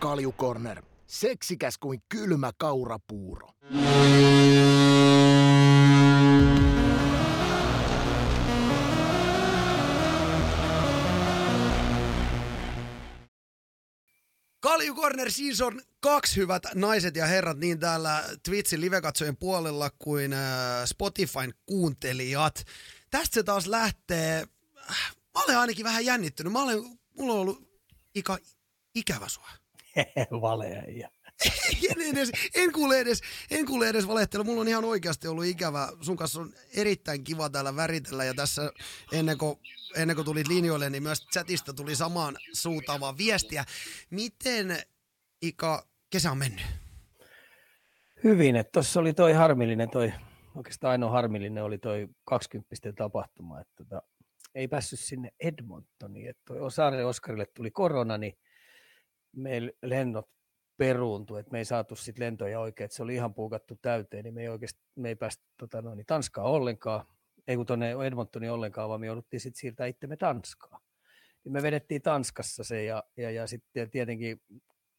Kaljukorner. Seksikäs kuin kylmä kaurapuuro. Kalju Corner Season 2, hyvät naiset ja herrat, niin täällä Twitchin livekatsojen puolella kuin äh, Spotifyn kuuntelijat. Tästä se taas lähtee. Mä olen ainakin vähän jännittynyt. Mä olen, mulla on ollut ika, ikävä sua. Valeja. en, edes, en, kuule edes, en kuule edes valehtelu. Mulla on ihan oikeasti ollut ikävä. Sun kanssa on erittäin kiva täällä väritellä ja tässä ennen kuin, ennen kuin tulit linjoille, niin myös chatista tuli samaan suuntaavaa viestiä. Miten Ika kesä on mennyt? Hyvin, että tuossa oli toi harmillinen, toi, oikeastaan ainoa harmillinen oli toi 20 tapahtuma, että tota, ei päässyt sinne Edmontoniin, että toi Osare Oskarille tuli korona, niin meillä lennot peruuntui, että me ei saatu sit lentoja oikein, että se oli ihan puukattu täyteen, niin me ei oikeasti me ei päästy tota, no, niin Tanskaan ollenkaan, ei kun tuonne Edmontoniin ollenkaan, vaan me jouduttiin sitten siirtää itsemme Tanskaan. Niin me vedettiin Tanskassa se ja, ja, ja sitten tietenkin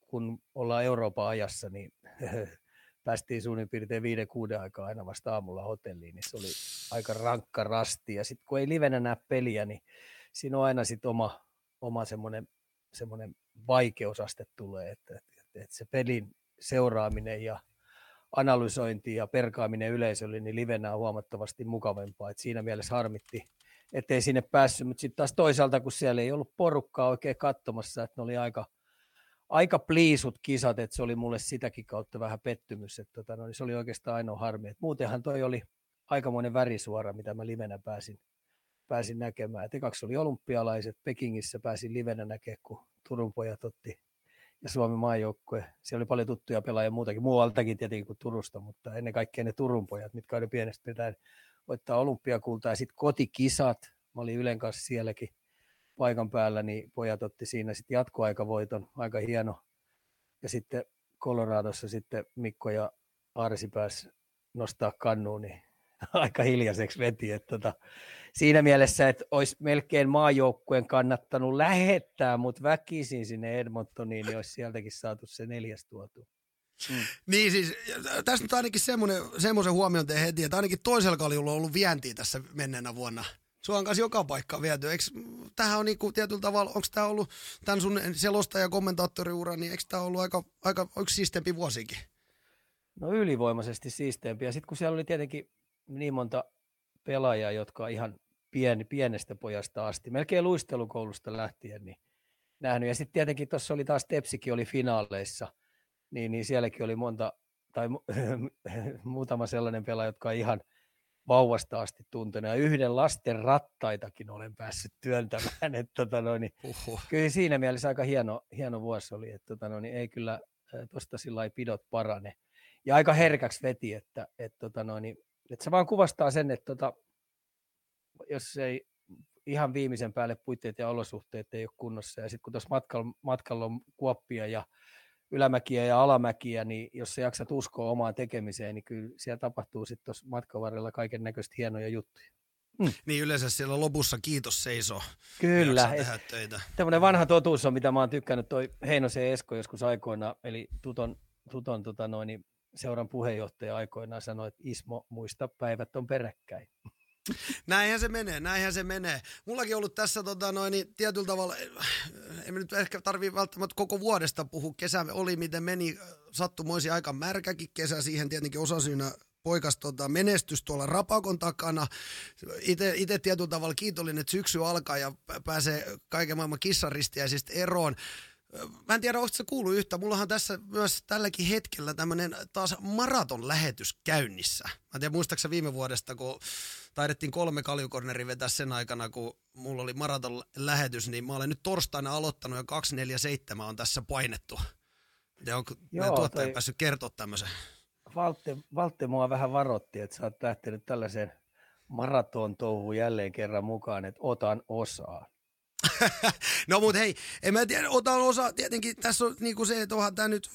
kun ollaan Euroopan ajassa, niin päästiin suunnin piirtein viiden kuuden aikaa aina vasta aamulla hotelliin, niin se oli aika rankka rasti. Ja sitten kun ei livenä näe peliä, niin siinä on aina sitten oma, oma semmoinen, semmoinen vaikeusaste tulee, että, että, että se pelin seuraaminen ja analysointi ja perkaaminen yleisölle, niin livenä on huomattavasti mukavampaa. Et siinä mielessä harmitti, ettei sinne päässyt, mutta sitten taas toisaalta, kun siellä ei ollut porukkaa oikein katsomassa, että ne oli aika, aika pliisut kisat, että se oli mulle sitäkin kautta vähän pettymys, että tota, no, niin se oli oikeastaan ainoa harmi. Et muutenhan toi oli aikamoinen värisuora, mitä mä livenä pääsin, pääsin näkemään. Et ekaksi oli olympialaiset, Pekingissä pääsin livenä näkemään, kun Turun pojat otti ja Suomen maajoukkue. Siellä oli paljon tuttuja pelaajia muutakin, muualtakin tietenkin kuin Turusta, mutta ennen kaikkea ne Turun pojat, mitkä oli pienestä pitäen voittaa olympiakultaa. Ja sitten kotikisat, mä olin Ylen kanssa sielläkin paikan päällä, niin pojat otti siinä sitten jatkoaikavoiton, aika hieno. Ja sitten Coloradossa sitten Mikko ja Arsi pääsi nostaa kannuun, niin aika hiljaiseksi veti. Että tota, siinä mielessä, että olisi melkein maajoukkueen kannattanut lähettää, mutta väkisin sinne Edmontoniin, niin olisi sieltäkin saatu se neljäs tuotu. Mm. Niin siis, tässä nyt ainakin semmoinen, semmoisen huomion tee heti, että ainakin toisella kaljulla on ollut vientiä tässä menneenä vuonna. Sua on kanssa joka paikka viety. Eikö, tämähän on niinku tietyllä tavalla, onko tämä ollut tämän sun selostaja- ja kommentaattoriura, niin eikö tämä ollut aika, aika yksi siistempi vuosikin? No ylivoimaisesti siisteempi. Ja sitten kun siellä oli tietenkin niin monta pelaajaa, jotka ihan pieni, pienestä pojasta asti, melkein luistelukoulusta lähtien, niin nähnyt. Ja sitten tietenkin tuossa oli taas Tepsikin oli finaaleissa, niin, niin sielläkin oli monta, tai muutama sellainen pelaaja, jotka on ihan vauvasta asti tuntenut. Ja yhden lasten rattaitakin olen päässyt työntämään. Että, tota noin, niin, kyllä siinä mielessä aika hieno, hieno vuosi oli, että tota noin, ei kyllä tuosta sillä pidot parane. Ja aika herkäksi veti, että, että, tota noin, että se vaan kuvastaa sen, että tota, jos ei ihan viimeisen päälle puitteet ja olosuhteet ei ole kunnossa. Ja sitten kun tuossa matkalla, matkalla on kuoppia ja ylämäkiä ja alamäkiä, niin jos sä jaksat uskoa omaan tekemiseen, niin kyllä siellä tapahtuu sitten tuossa matkan varrella kaiken näköistä hienoja juttuja. Mm. Niin yleensä siellä lopussa kiitos seiso. Kyllä. Tämmöinen vanha totuus on, mitä mä oon tykkännyt, toi Heinosen Esko joskus aikoina, eli Tuton, tuton tota noin, niin seuran puheenjohtaja aikoinaan sanoi, että Ismo, muista päivät on peräkkäin. Näinhän se menee, näinhän se menee. Mullakin ollut tässä tota, noin, niin tietyllä tavalla, emme nyt ehkä tarvii välttämättä koko vuodesta puhua. Kesä oli miten meni, sattumoisi aika märkäkin kesä, siihen tietenkin osasyynä poikas tota, menestys tuolla Rapakon takana. Itse tietyllä tavalla kiitollinen, että syksy alkaa ja pääsee kaiken maailman kissaristiäisistä eroon. Mä en tiedä, onko se kuulu yhtä. Mullahan tässä myös tälläkin hetkellä tämmöinen taas maraton lähetys käynnissä. Mä en tiedä, muistaaksä viime vuodesta, kun taidettiin kolme kaljukorneri vetää sen aikana, kun mulla oli maraton lähetys, niin mä olen nyt torstaina aloittanut ja 247 on tässä painettu. Ja onko Joo, tuottaja toi... päässyt kertoa tämmöisen? Valtte, Valtte mua vähän varotti, että sä oot lähtenyt tällaiseen maraton touhuun jälleen kerran mukaan, että otan osaa. no mut hei, en mä tiedä, otan osa, tietenkin tässä on niinku se, että onhan tämä nyt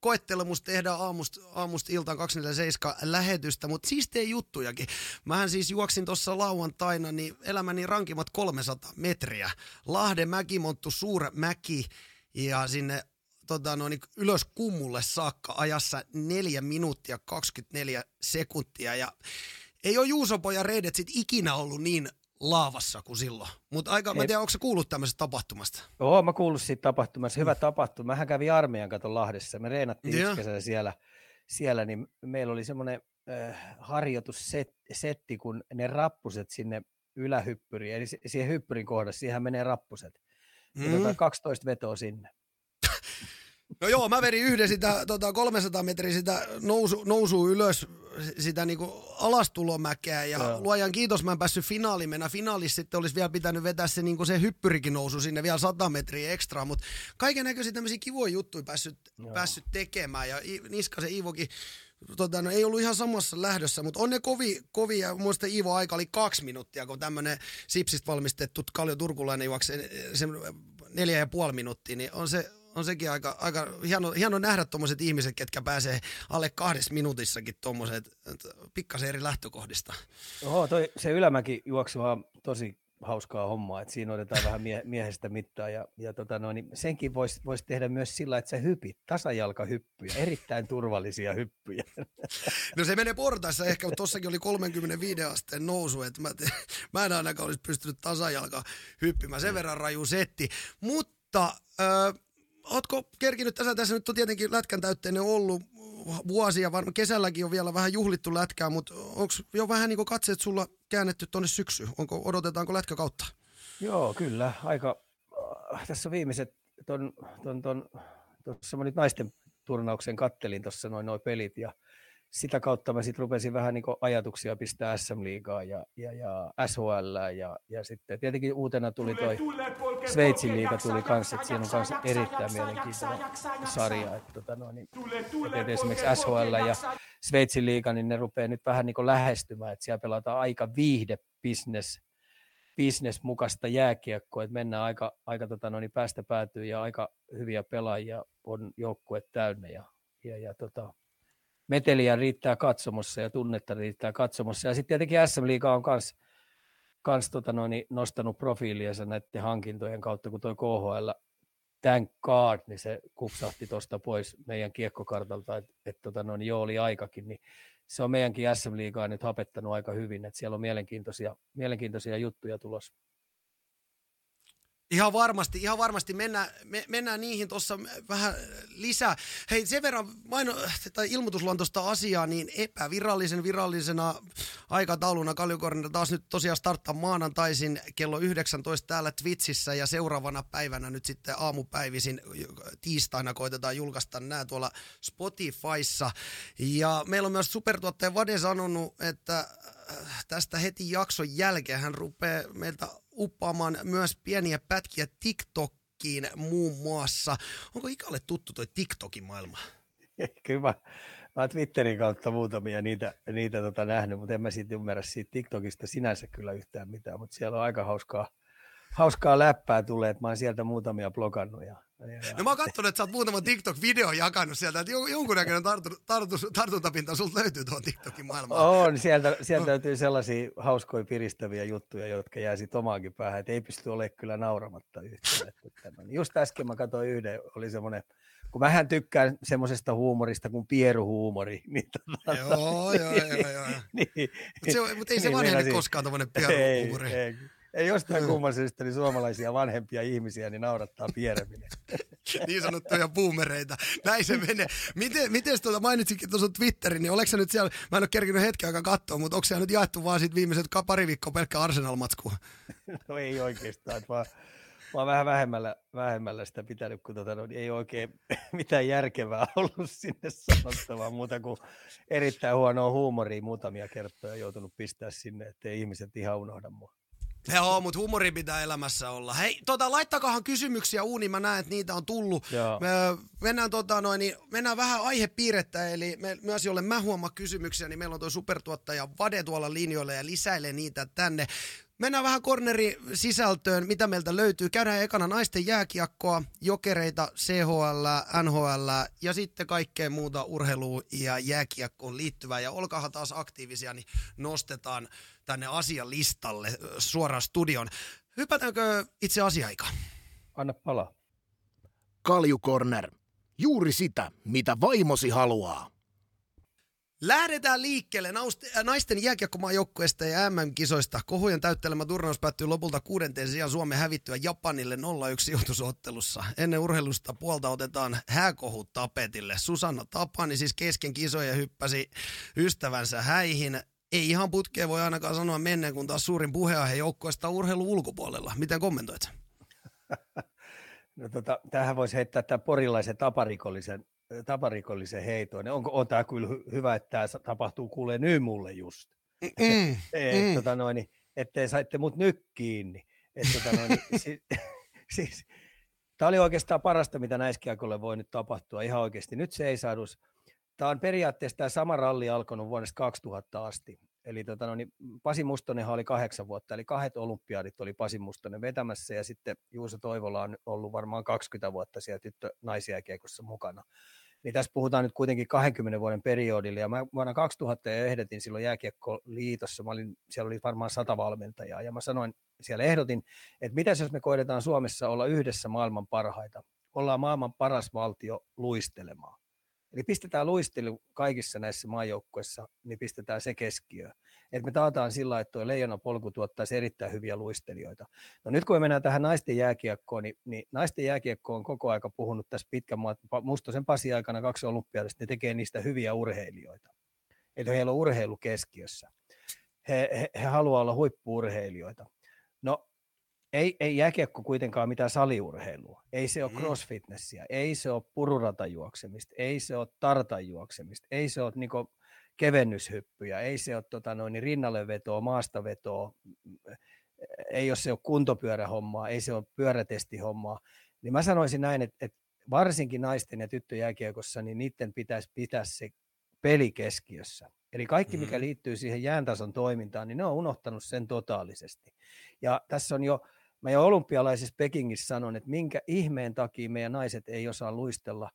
koettelemus tehdään aamusta, aamusta iltaan 247 lähetystä, mutta siistejä juttujakin. Mähän siis juoksin tuossa lauantaina niin elämäni rankimmat 300 metriä. Lahden mäkimonttu suur mäki ja sinne tota, noin, ylös kummulle saakka ajassa 4 minuuttia 24 sekuntia. Ja ei ole Juusopoja reidet sit ikinä ollut niin laavassa kuin silloin. Mutta aika, mä en tiedä, onko se kuullut tämmöisestä tapahtumasta? Joo, mä kuullut siitä tapahtumasta. Hyvä tapahtuma. Mähän kävin armeijan katon Lahdessa. Me reenattiin kesä siellä, siellä, niin meillä oli semmoinen äh, harjoitussetti, kun ne rappuset sinne ylähyppyriin, eli siihen hyppyrin kohdassa, siihen menee rappuset. Mm. Ja 12 vetoa sinne. No joo, mä vedin yhden sitä tota 300 metriä sitä nousu, nousu ylös, sitä niinku alastulomäkeä ja joo. luojan kiitos mä en päässyt finaaliin mennä. Finaalissa sitten olisi vielä pitänyt vetää se, niinku se hyppyrikin nousu sinne vielä 100 metriä ekstra, mutta kaiken näköisiä tämmöisiä kivoja juttuja päässyt, päässyt tekemään ja Niskasen Iivokin tota, no, ei ollut ihan samassa lähdössä, mutta on ne kovi, kovia. Muista Iivo aika oli kaksi minuuttia, kun tämmöinen sipsistä valmistettu Kaljo Turkulainen juoksee sen neljä ja puoli minuuttia, niin on se, on sekin aika, aika hieno, hieno nähdä tuommoiset ihmiset, ketkä pääsee alle kahdessa minuutissakin tuommoiset pikkasen eri lähtökohdista. Oho, toi, se ylämäki juoksi vaan tosi hauskaa hommaa, että siinä otetaan vähän mie- miehestä mittaa ja, ja tota noin, niin senkin voisi vois tehdä myös sillä, että sä hypit, tasajalkahyppyjä, erittäin turvallisia hyppyjä. No se menee portaissa ehkä, mutta tossakin oli 35 asteen nousu, että mä, te, mä en ainakaan olisi pystynyt tasajalka hyppimään, sen verran raju setti, mutta... Öö, Ootko kerkinyt tässä, tässä nyt on tietenkin lätkän täytteinen ollut vuosia, varmaan kesälläkin on vielä vähän juhlittu lätkää, mutta onko jo vähän niin katseet sulla käännetty tuonne syksyyn? Onko, odotetaanko lätkä kautta? Joo, kyllä. Aika, äh, tässä viimeiset, ton, ton, ton, tuossa mä nyt naisten turnauksen kattelin tuossa noin noin pelit ja sitä kautta mä sitten rupesin vähän niin ajatuksia pistää SM-liigaa ja, ja, ja SHL ja, ja sitten tietenkin uutena tuli toi Sveitsin liiga tuli kanssa, että siinä on kanssa erittäin mielenkiintoinen sarja. Että, tota no, niin, että esimerkiksi SHL ja Sveitsin liiga, niin ne rupeaa nyt vähän niin lähestymään, että siellä pelataan aika viihde business, business mukaista jääkiekkoa, että mennään aika, aika tota no, niin päästä päätyy ja aika hyviä pelaajia on joukkue täynnä ja, ja, ja tota, meteliä riittää katsomossa ja tunnetta riittää katsomossa. Ja sitten tietenkin SM Liiga on myös kans, tota nostanut profiiliansa näiden hankintojen kautta, kun tuo KHL thank God, niin se kupsahti tuosta pois meidän kiekkokartalta, että et, tota noin, jo oli aikakin, niin se on meidänkin SM Liigaa nyt hapettanut aika hyvin, että siellä on mielenkiintoisia, mielenkiintoisia juttuja tulossa. Ihan varmasti, ihan varmasti. Mennään, me, mennään niihin tuossa vähän lisää. Hei, sen verran maino, tai ilmoitusluontoista asiaa, niin epävirallisen virallisena aikatauluna Kaljukorina taas nyt tosiaan starttaa maanantaisin kello 19 täällä Twitchissä ja seuraavana päivänä nyt sitten aamupäivisin tiistaina koitetaan julkaista nämä tuolla Spotifyssa. Ja meillä on myös supertuottaja Vade sanonut, että tästä heti jakson jälkeen hän rupeaa meiltä uppaamaan myös pieniä pätkiä TikTokkiin muun muassa. Onko Ikalle tuttu toi TikTokin maailma? Kyllä mä, mä Twitterin kautta muutamia niitä, niitä tota nähnyt, mutta en mä siitä ymmärrä siitä TikTokista sinänsä kyllä yhtään mitään, mutta siellä on aika hauskaa, hauskaa läppää tulee, että mä oon sieltä muutamia blogannut ja No mä oon katsonut, että sä oot muutaman TikTok-video jakanut sieltä, että jonkunnäköinen tartu, tartu, tartuntapinta sulta löytyy tuon TikTokin maailmaan. On, sieltä, sieltä löytyy sellaisia hauskoja piristäviä juttuja, jotka jää sitten omaankin päähän, että ei pysty olemaan kyllä nauramatta yhtään. Just äsken mä katsoin yhden, oli semmoinen, kun mähän tykkään semmoisesta huumorista kuin pieruhuumori. Niin tota, joo, joo, joo, joo. niin, mutta mut ei se niin, vanhene koskaan tuommoinen pieruhuumori. Ei, ei ei jostain kumman syystä niin suomalaisia vanhempia ihmisiä niin naurattaa piereminen. niin sanottuja boomereita. Näin se menee. Miten, miten tuota mainitsikin tuossa Twitterin, niin oliko nyt siellä, mä en ole kerkinyt hetken aikaa katsoa, mutta onko siellä nyt jaettu vaan sit viimeiset pari viikkoa pelkkä Arsenal-matskua? no ei oikeastaan, vaan mä oon vähän vähemmällä, vähemmällä sitä pitänyt, kun tota, no, ei oikein mitään järkevää ollut sinne sanottavaa muuta kuin erittäin huonoa huumoria muutamia kertoja joutunut pistää sinne, ettei ihmiset ihan unohda mua. Joo, mutta humori pitää elämässä olla. Hei, tota, laittakahan kysymyksiä uuniin, mä näen, että niitä on tullut. Me, mennään, tota, noin, niin, mennään vähän aihepiirrettä, eli me, myös jolle mä huomaan kysymyksiä, niin meillä on tuo supertuottaja Vade tuolla linjoilla ja lisäilee niitä tänne. Mennään vähän korneri sisältöön, mitä meiltä löytyy. Käydään ekana naisten jääkiekkoa, jokereita, CHL, NHL ja sitten kaikkea muuta urheiluun ja jääkiekkoon liittyvää. Ja olkaahan taas aktiivisia, niin nostetaan tänne asialistalle suoraan studion. Hypätäänkö itse asiaikaan? Anna palaa. Kalju Corner. Juuri sitä, mitä vaimosi haluaa. Lähdetään liikkeelle äh, naisten jääkiekkomaajoukkueesta ja MM-kisoista. Kohujen täyttelemä turnaus päättyi lopulta kuudenteen sijaan Suomen hävittyä Japanille 0-1 sijoitusottelussa. Ennen urheilusta puolta otetaan hääkohut tapetille. Susanna Tapani siis kesken kisoja hyppäsi ystävänsä häihin. Ei ihan putkeen voi ainakaan sanoa menneen, kun taas suurin puheenaihe joukkueesta urheilu ulkopuolella. Miten kommentoit? No tota, tähän voisi heittää tämän porilaisen taparikollisen taparikollisen heitoon. Onko, on tämä kyllä hyvä, että tämä tapahtuu kuulee nyt mulle just. Mm, et, mm. Tota noin, ettei saitte mut nyt kiinni. Et, tota noin, siis, siis, tämä oli oikeastaan parasta, mitä näiskiakolle voi nyt tapahtua ihan oikeasti. Nyt se ei saadu. Tämä on periaatteessa tämä sama ralli alkanut vuodesta 2000 asti. Eli tota, no, niin Pasi Mustonenhan oli kahdeksan vuotta, eli kahdet olympiadit oli Pasi Mustonen vetämässä, ja sitten Juuso Toivola on ollut varmaan 20 vuotta siellä tyttö naisia mukana niin tässä puhutaan nyt kuitenkin 20 vuoden periodilla, ja mä vuonna 2000 ehdotin silloin jääkiekkoliitossa, mä olin, siellä oli varmaan sata valmentajaa, ja mä sanoin, siellä ehdotin, että mitä jos me koetetaan Suomessa olla yhdessä maailman parhaita, ollaan maailman paras valtio luistelemaan. Eli pistetään luistelu kaikissa näissä maajoukkueissa, niin pistetään se keskiöön. Että me taataan sillä, että tuo leijona polku tuottaisi erittäin hyviä luistelijoita. No nyt kun me mennään tähän naisten jääkiekkoon, niin, niin naisten jääkiekko on koko aika puhunut tässä pitkän Mustosen Pasi aikana kaksi olympiadista, ne tekee niistä hyviä urheilijoita. Eli heillä on urheilu keskiössä. He, he, he haluaa olla huippuurheilijoita. No ei, ei jääkiekko kuitenkaan mitään saliurheilua. Ei se ole mm. crossfitnessiä, ei se ole pururatajuoksemista, ei se ole tartajuoksemista, ei se ole niinku kevennyshyppyjä, ei se ole tota noin, rinnallevetoa, maastavetoa, ei ole se ole kuntopyörähommaa, ei se ole pyörätestihommaa. Niin mä sanoisin näin, että, että varsinkin naisten ja tyttöjääkiekossa, niin niiden pitäisi pitää se peli keskiössä. Eli kaikki, mikä mm. liittyy siihen jääntason toimintaan, niin ne on unohtanut sen totaalisesti. Ja tässä on jo, mä jo olympialaisissa Pekingissä sanon, että minkä ihmeen takia meidän naiset ei osaa luistella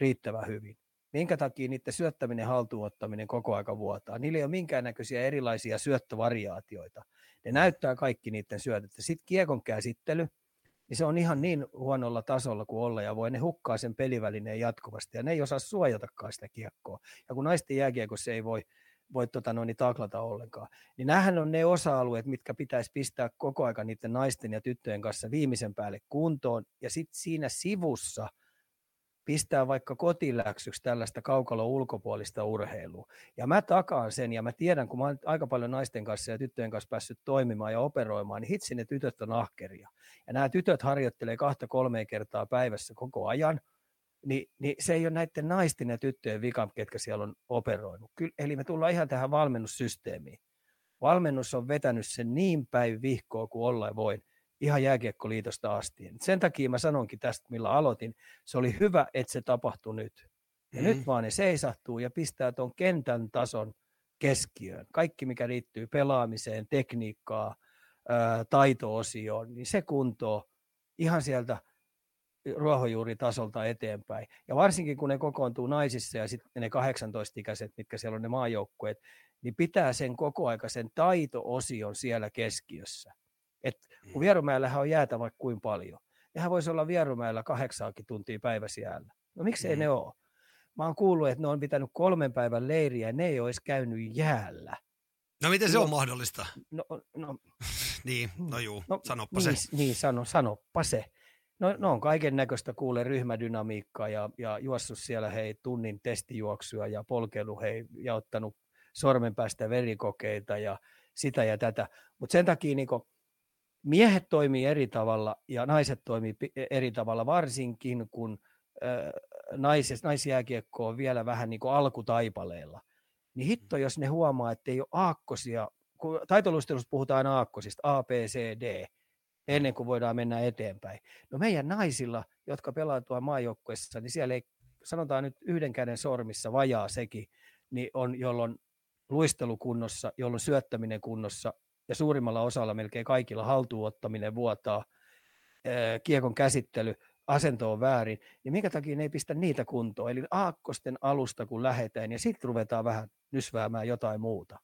riittävän hyvin. Minkä takia niiden syöttäminen haltuunottaminen koko aika vuotaa. Niillä ei ole minkäännäköisiä erilaisia syöttövariaatioita. Ne näyttää kaikki niiden syötöt. Sitten kiekon käsittely, niin se on ihan niin huonolla tasolla kuin olla ja voi ne hukkaa sen pelivälineen jatkuvasti ja ne ei osaa suojatakaan sitä kiekkoa. Ja kun naisten jääkiekossa ei voi voi tota noin, niin taklata ollenkaan. Niin nämähän on ne osa-alueet, mitkä pitäisi pistää koko aika niiden naisten ja tyttöjen kanssa viimeisen päälle kuntoon. Ja sitten siinä sivussa pistää vaikka kotiläksyksi tällaista kaukalo ulkopuolista urheilua. Ja mä takaan sen, ja mä tiedän, kun mä oon aika paljon naisten kanssa ja tyttöjen kanssa päässyt toimimaan ja operoimaan, niin hitsi ne tytöt on ahkeria. Ja nämä tytöt harjoittelee kahta kolmea kertaa päivässä koko ajan – niin, niin se ei ole näiden naisten ja tyttöjen vika, ketkä siellä on operoinut. Kyllä, eli me tullaan ihan tähän valmennussysteemiin. Valmennus on vetänyt sen niin päin vihkoa kuin olla voin, ihan jääkiekkoliitosta asti. Sen takia mä sanonkin tästä, millä aloitin, se oli hyvä, että se tapahtui nyt. Ja mm. nyt vaan ne seisahtuu ja pistää tuon kentän tason keskiöön. Kaikki, mikä liittyy pelaamiseen, tekniikkaa, ää, taito-osioon, niin se kuntoon ihan sieltä ruohonjuuritasolta eteenpäin. Ja varsinkin kun ne kokoontuu naisissa ja sitten ne 18-ikäiset, mitkä siellä on ne maajoukkueet, niin pitää sen koko aika sen taito-osion siellä keskiössä. Et kun mm. Vierumäellähän on jäätä vaikka kuin paljon. Nehän voisi olla Vierumäellä kahdeksaakin tuntia päivässä jäällä. No miksei mm. ne ole? Mä oon kuullut, että ne on pitänyt kolmen päivän leiriä ja ne ei olisi käynyt jäällä. No miten se no, on mahdollista? No, no, niin, no juu, no, sanoppa niin, se. Niin, sano, sanoppa se. No, no on kaiken näköistä kuule ryhmädynamiikkaa ja, ja juossut siellä hei tunnin testijuoksua ja polkeilu hei ja ottanut sormen päästä verikokeita ja sitä ja tätä. Mutta sen takia niin miehet toimii eri tavalla ja naiset toimii eri tavalla, varsinkin kun naises, naisjääkiekko on vielä vähän niin alkutaipaleella. Niin hitto, jos ne huomaa, että ei ole aakkosia, kun taitolustelussa puhutaan aakkosista, A, B, C, D, ennen kuin voidaan mennä eteenpäin. No meidän naisilla, jotka pelaa tuolla maajoukkueessa, niin siellä ei, sanotaan nyt yhden käden sormissa vajaa sekin, niin on, jolloin luistelu kunnossa, jolloin syöttäminen kunnossa ja suurimmalla osalla melkein kaikilla haltuuttaminen vuotaa, kiekon käsittely, asento on väärin, niin minkä takia ne ei pistä niitä kuntoon? Eli aakkosten alusta kun lähetään ja sitten ruvetaan vähän nysväämään jotain muuta.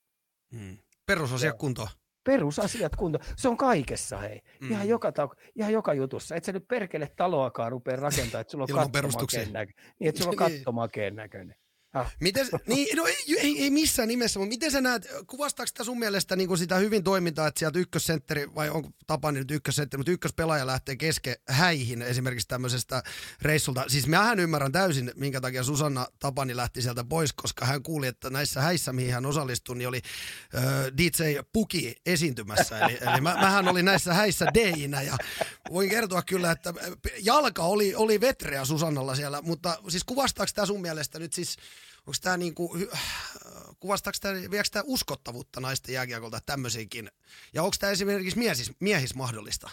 Hmm. Perusasia kuntoon. perusasiat kunto. Se on kaikessa, hei. Mm. Ihan, joka, ihan joka jutussa. Et sä nyt perkele taloakaan rupea rakentamaan, että sulla on kattomakeen näköinen. Niin, että sulla on niin. kattomakeen näköinen. Ah. Miten, niin, no ei, ei, ei, missään nimessä, mutta miten sä näet, kuvastaako sitä sun mielestä niin sitä hyvin toimintaa, että sieltä ykkössentteri, vai onko Tapani nyt ykkössentteri, mutta ykköspelaaja lähtee keske häihin esimerkiksi tämmöisestä reissulta. Siis mähän ymmärrän täysin, minkä takia Susanna Tapani lähti sieltä pois, koska hän kuuli, että näissä häissä, mihin hän osallistui, niin oli äh, DJ Puki esiintymässä. Eli, eli mä, mähän olin näissä häissä d ja voin kertoa kyllä, että jalka oli, oli vetreä Susannalla siellä, mutta siis kuvastaako tämä sun mielestä nyt siis onko tämä niinku, kuvastaako tämä, viekö tämä uskottavuutta naisten jääkiekolta tämmöisiinkin? Ja onko tämä esimerkiksi miehis, miehis mahdollista?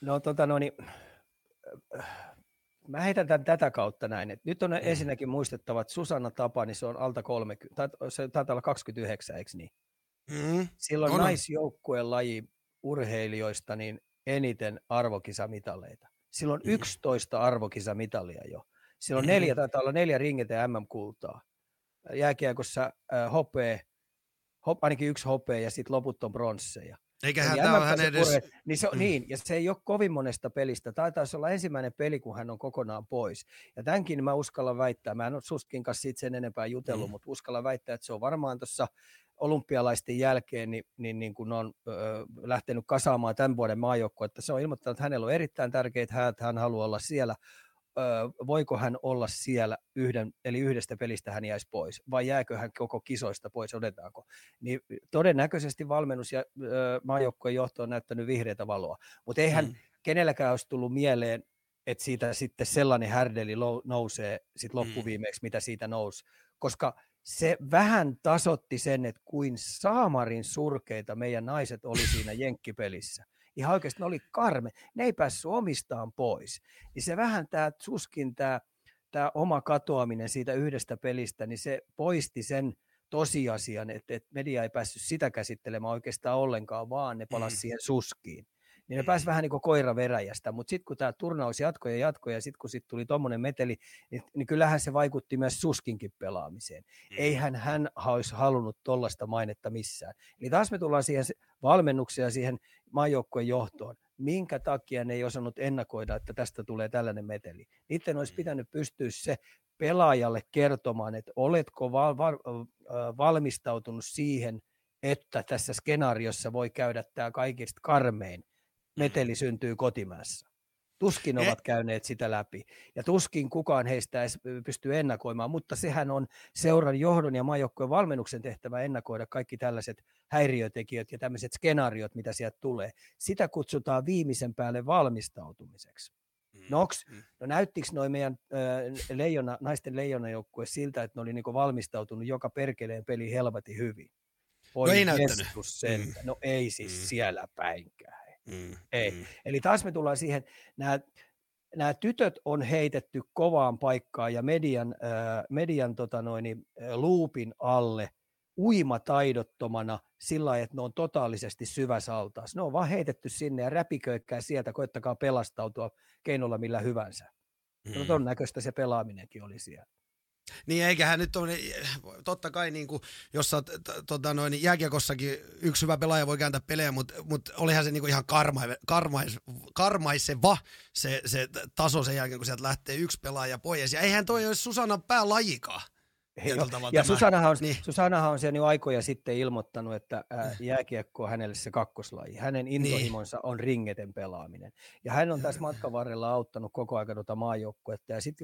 No tota no niin, mä heitän tämän tätä kautta näin, että nyt on mm. ensinnäkin muistettava, että Susanna Tapani, se on alta 30, tai se taitaa olla 29, eikö niin? Mm. Silloin on. naisjoukkueen laji urheilijoista niin eniten arvokisamitaleita. Silloin mm. 11 arvokisamitalia jo. Silloin mm. neljä, taitaa olla neljä ringetä MM-kultaa jääkiekossa hopea, hop, ainakin yksi hopea ja sitten loput on bronsseja. Eikä hän tämä ole hänen edes... Niin, se, mm. niin, ja se ei ole kovin monesta pelistä. Taitaisi olla ensimmäinen peli, kun hän on kokonaan pois. Ja tämänkin mä uskallan väittää, mä en ole Suskin kanssa siitä sen enempää jutellut, mm. mutta uskallan väittää, että se on varmaan tuossa olympialaisten jälkeen, niin, niin, niin kun on ö, lähtenyt kasaamaan tämän vuoden maajoukko, että se on ilmoittanut, että hänellä on erittäin tärkeitä häät, hän haluaa olla siellä voiko hän olla siellä yhden, eli yhdestä pelistä hän jäisi pois, vai jääkö hän koko kisoista pois, odotetaanko. Niin todennäköisesti valmennus ja maajoukkojen johto on näyttänyt vihreätä valoa, mutta eihän mm. kenelläkään olisi tullut mieleen, että siitä sitten sellainen härdeli nousee sit mm. loppuviimeksi, mitä siitä nousi, koska se vähän tasotti sen, että kuin saamarin surkeita meidän naiset oli siinä jenkkipelissä ihan oikeasti ne oli karme. Ne ei päässyt omistaan pois. Niin se vähän tämä suskin tämä, tämä oma katoaminen siitä yhdestä pelistä, niin se poisti sen tosiasian, että, että media ei päässyt sitä käsittelemään oikeastaan ollenkaan, vaan ne palasi mm. siihen suskiin niin ne pääsi vähän niin kuin koira veräjästä, mutta sitten kun tämä turnaus jatkoi ja jatkoi ja sitten kun sit tuli tuommoinen meteli, niin, niin kyllähän se vaikutti myös Suskinkin pelaamiseen. Mm. Eihän hän olisi halunnut tuollaista mainetta missään. Eli taas me tullaan siihen valmennukseen ja siihen maajoukkojen johtoon. Minkä takia ne ei osannut ennakoida, että tästä tulee tällainen meteli? Niiden olisi mm. pitänyt pystyä se pelaajalle kertomaan, että oletko val- val- valmistautunut siihen, että tässä skenaariossa voi käydä tämä kaikista karmein meteli syntyy kotimaassa. Tuskin ovat käyneet sitä läpi ja tuskin kukaan heistä edes pystyy ennakoimaan, mutta sehän on seuran johdon ja maajoukkojen valmennuksen tehtävä ennakoida kaikki tällaiset häiriötekijät ja tämmöiset skenaariot, mitä sieltä tulee. Sitä kutsutaan viimeisen päälle valmistautumiseksi. Mm, Noks, mm. no näyttikö noin meidän äh, leijona, naisten leijonajoukkue siltä, että ne oli niinku valmistautunut joka perkeleen peli helvati hyvin? Voi no ei näyttänyt. Mm. No ei siis mm. siellä päinkään. Mm, Ei. Mm. Eli taas me tullaan siihen, nämä, nämä tytöt on heitetty kovaan paikkaan ja median, äh, median tota noin, luupin alle uimataidottomana sillä lailla, että ne on totaalisesti syväsaltaas. Ne on vaan heitetty sinne ja räpiköikkää sieltä, koettakaa pelastautua keinolla millä hyvänsä. No mm. todennäköistä se pelaaminenkin oli siellä. Niin eiköhän nyt ole, totta kai niin kuin, jos sä tota noin, jääkiekossakin yksi hyvä pelaaja voi kääntää pelejä, mutta, mutta olihan se niin kuin ihan karma, karmais, karmaiseva se, se taso sen jälkeen, kun sieltä lähtee yksi pelaaja pois. Ja eihän toi olisi Susanna päälajikaan. Ja Susannahan on, niin. Susannahan on siellä jo aikoja sitten ilmoittanut, että ää, jääkiekko on hänelle se kakkoslaji. Hänen niin. intohimonsa niin. on ringeten pelaaminen. Ja hän on tässä matkan varrella auttanut koko ajan tuota maajoukkuetta. Ja sit,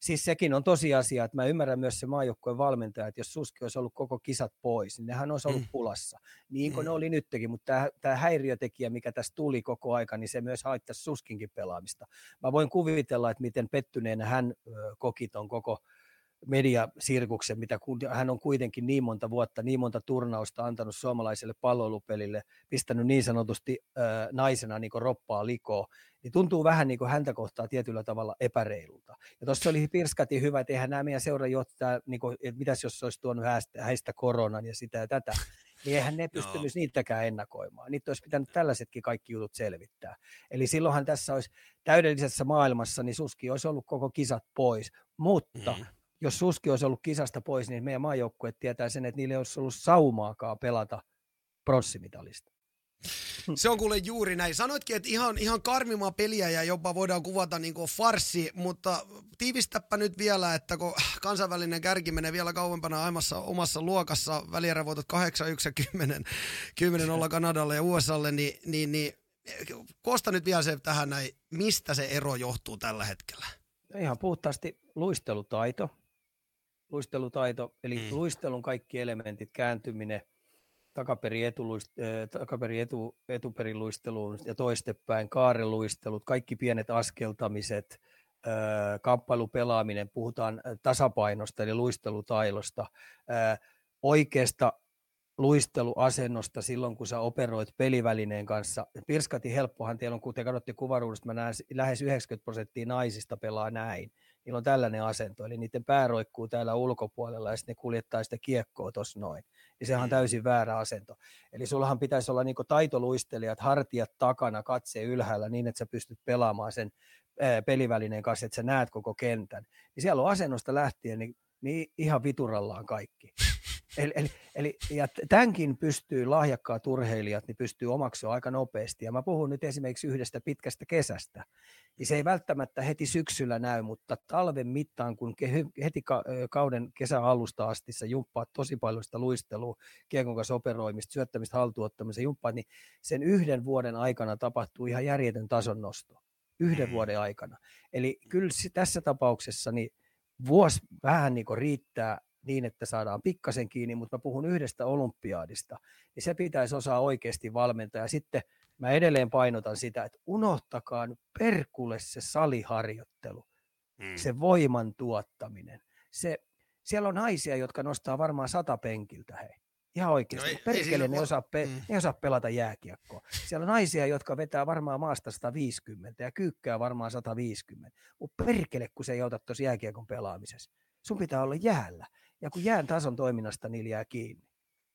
siis sekin on tosiasia, että mä ymmärrän myös se maajoukkueen valmentaja, että jos Suski olisi ollut koko kisat pois, niin nehän olisi ollut mm. pulassa. Niin kuin mm. ne oli nytkin, mutta tämä häiriötekijä, mikä tässä tuli koko aika, niin se myös haittaisi Suskinkin pelaamista. Mä voin kuvitella, että miten pettyneenä hän koki ton koko mediasirkuksen, mitä hän on kuitenkin niin monta vuotta, niin monta turnausta antanut suomalaiselle palloilupelille, pistänyt niin sanotusti äh, naisena niin roppaa likoa, niin tuntuu vähän niin kuin häntä kohtaa tietyllä tavalla epäreilulta. Ja tuossa oli pirskati hyvä, että eihän nämä meidän seurajohtajat, niin kuin, että mitäs jos olisi tuonut häistä, häistä koronan ja sitä ja tätä, niin eihän ne pystynyt no. niitäkään ennakoimaan. Niitä olisi pitänyt tällaisetkin kaikki jutut selvittää. Eli silloinhan tässä olisi täydellisessä maailmassa, niin Suski olisi ollut koko kisat pois, mutta mm jos Suski olisi ollut kisasta pois, niin meidän maajoukkue tietää sen, että niille ei olisi ollut saumaakaan pelata pronssimitalista. Se on kuule juuri näin. Sanoitkin, että ihan, ihan karmimaa peliä ja jopa voidaan kuvata niin kuin farssi, mutta tiivistäpä nyt vielä, että kun kansainvälinen kärki menee vielä kauempana aimassa omassa luokassa, välierävoitot 8, 1 ja 10, 10 olla Kanadalle ja USAlle, niin, niin, niin koosta nyt vielä se tähän näin, mistä se ero johtuu tällä hetkellä? Ihan puhtaasti luistelutaito. Luistelutaito, eli mm. luistelun kaikki elementit, kääntyminen, takaperi, etuluist, äh, takaperi etu, etuperin luisteluun ja toistepäin, kaareluistelut, kaikki pienet askeltamiset, äh, kamppailupelaaminen, puhutaan tasapainosta eli luistelutailosta, äh, oikeasta luisteluasennosta silloin, kun sä operoit pelivälineen kanssa. Pirskati helppohan teillä on, kun te katsotte kuvaruudusta, mä näen lähes 90 prosenttia naisista pelaa näin. Niillä on tällainen asento, eli niiden pää roikkuu täällä ulkopuolella ja sitten ne kuljettaa sitä kiekkoa tuossa noin. Ja sehän on mm. täysin väärä asento. Eli sullahan pitäisi olla niinku taitoluistelijat, hartiat takana, katse ylhäällä niin, että sä pystyt pelaamaan sen pelivälineen kanssa, että sä näet koko kentän. Niin siellä on asennosta lähtien niin, niin ihan viturallaan kaikki. Eli, eli, eli, ja tämänkin pystyy lahjakkaat urheilijat, niin pystyy omaksua aika nopeasti. Ja mä puhun nyt esimerkiksi yhdestä pitkästä kesästä. Niin se ei välttämättä heti syksyllä näy, mutta talven mittaan, kun heti kauden kesän alusta asti sä jumppaat tosi paljon sitä luistelua, kiekon kanssa operoimista, syöttämistä, haltuottamista, jumppaat, niin sen yhden vuoden aikana tapahtuu ihan järjetön tason nosto. Yhden mm. vuoden aikana. Eli kyllä tässä tapauksessa niin vuosi vähän niin riittää niin, että saadaan pikkasen kiinni, mutta mä puhun yhdestä olympiaadista, niin se pitäisi osaa oikeasti valmentaa. Ja sitten mä edelleen painotan sitä, että unohtakaa nyt perkulle se saliharjoittelu, mm. se voiman tuottaminen. Se, siellä on naisia, jotka nostaa varmaan sata penkiltä, hei. Ihan oikeasti. No ei, Perkele, ei ne, osaa pe- mm. ne osaa pelata jääkiekkoa. Siellä on naisia, jotka vetää varmaan maasta 150 ja kyykkää varmaan 150. Mutta perkele, kun se ei ota tuossa jääkiekon pelaamisessa. Sun pitää olla jäällä ja kun jään tason toiminnasta niillä jää kiinni.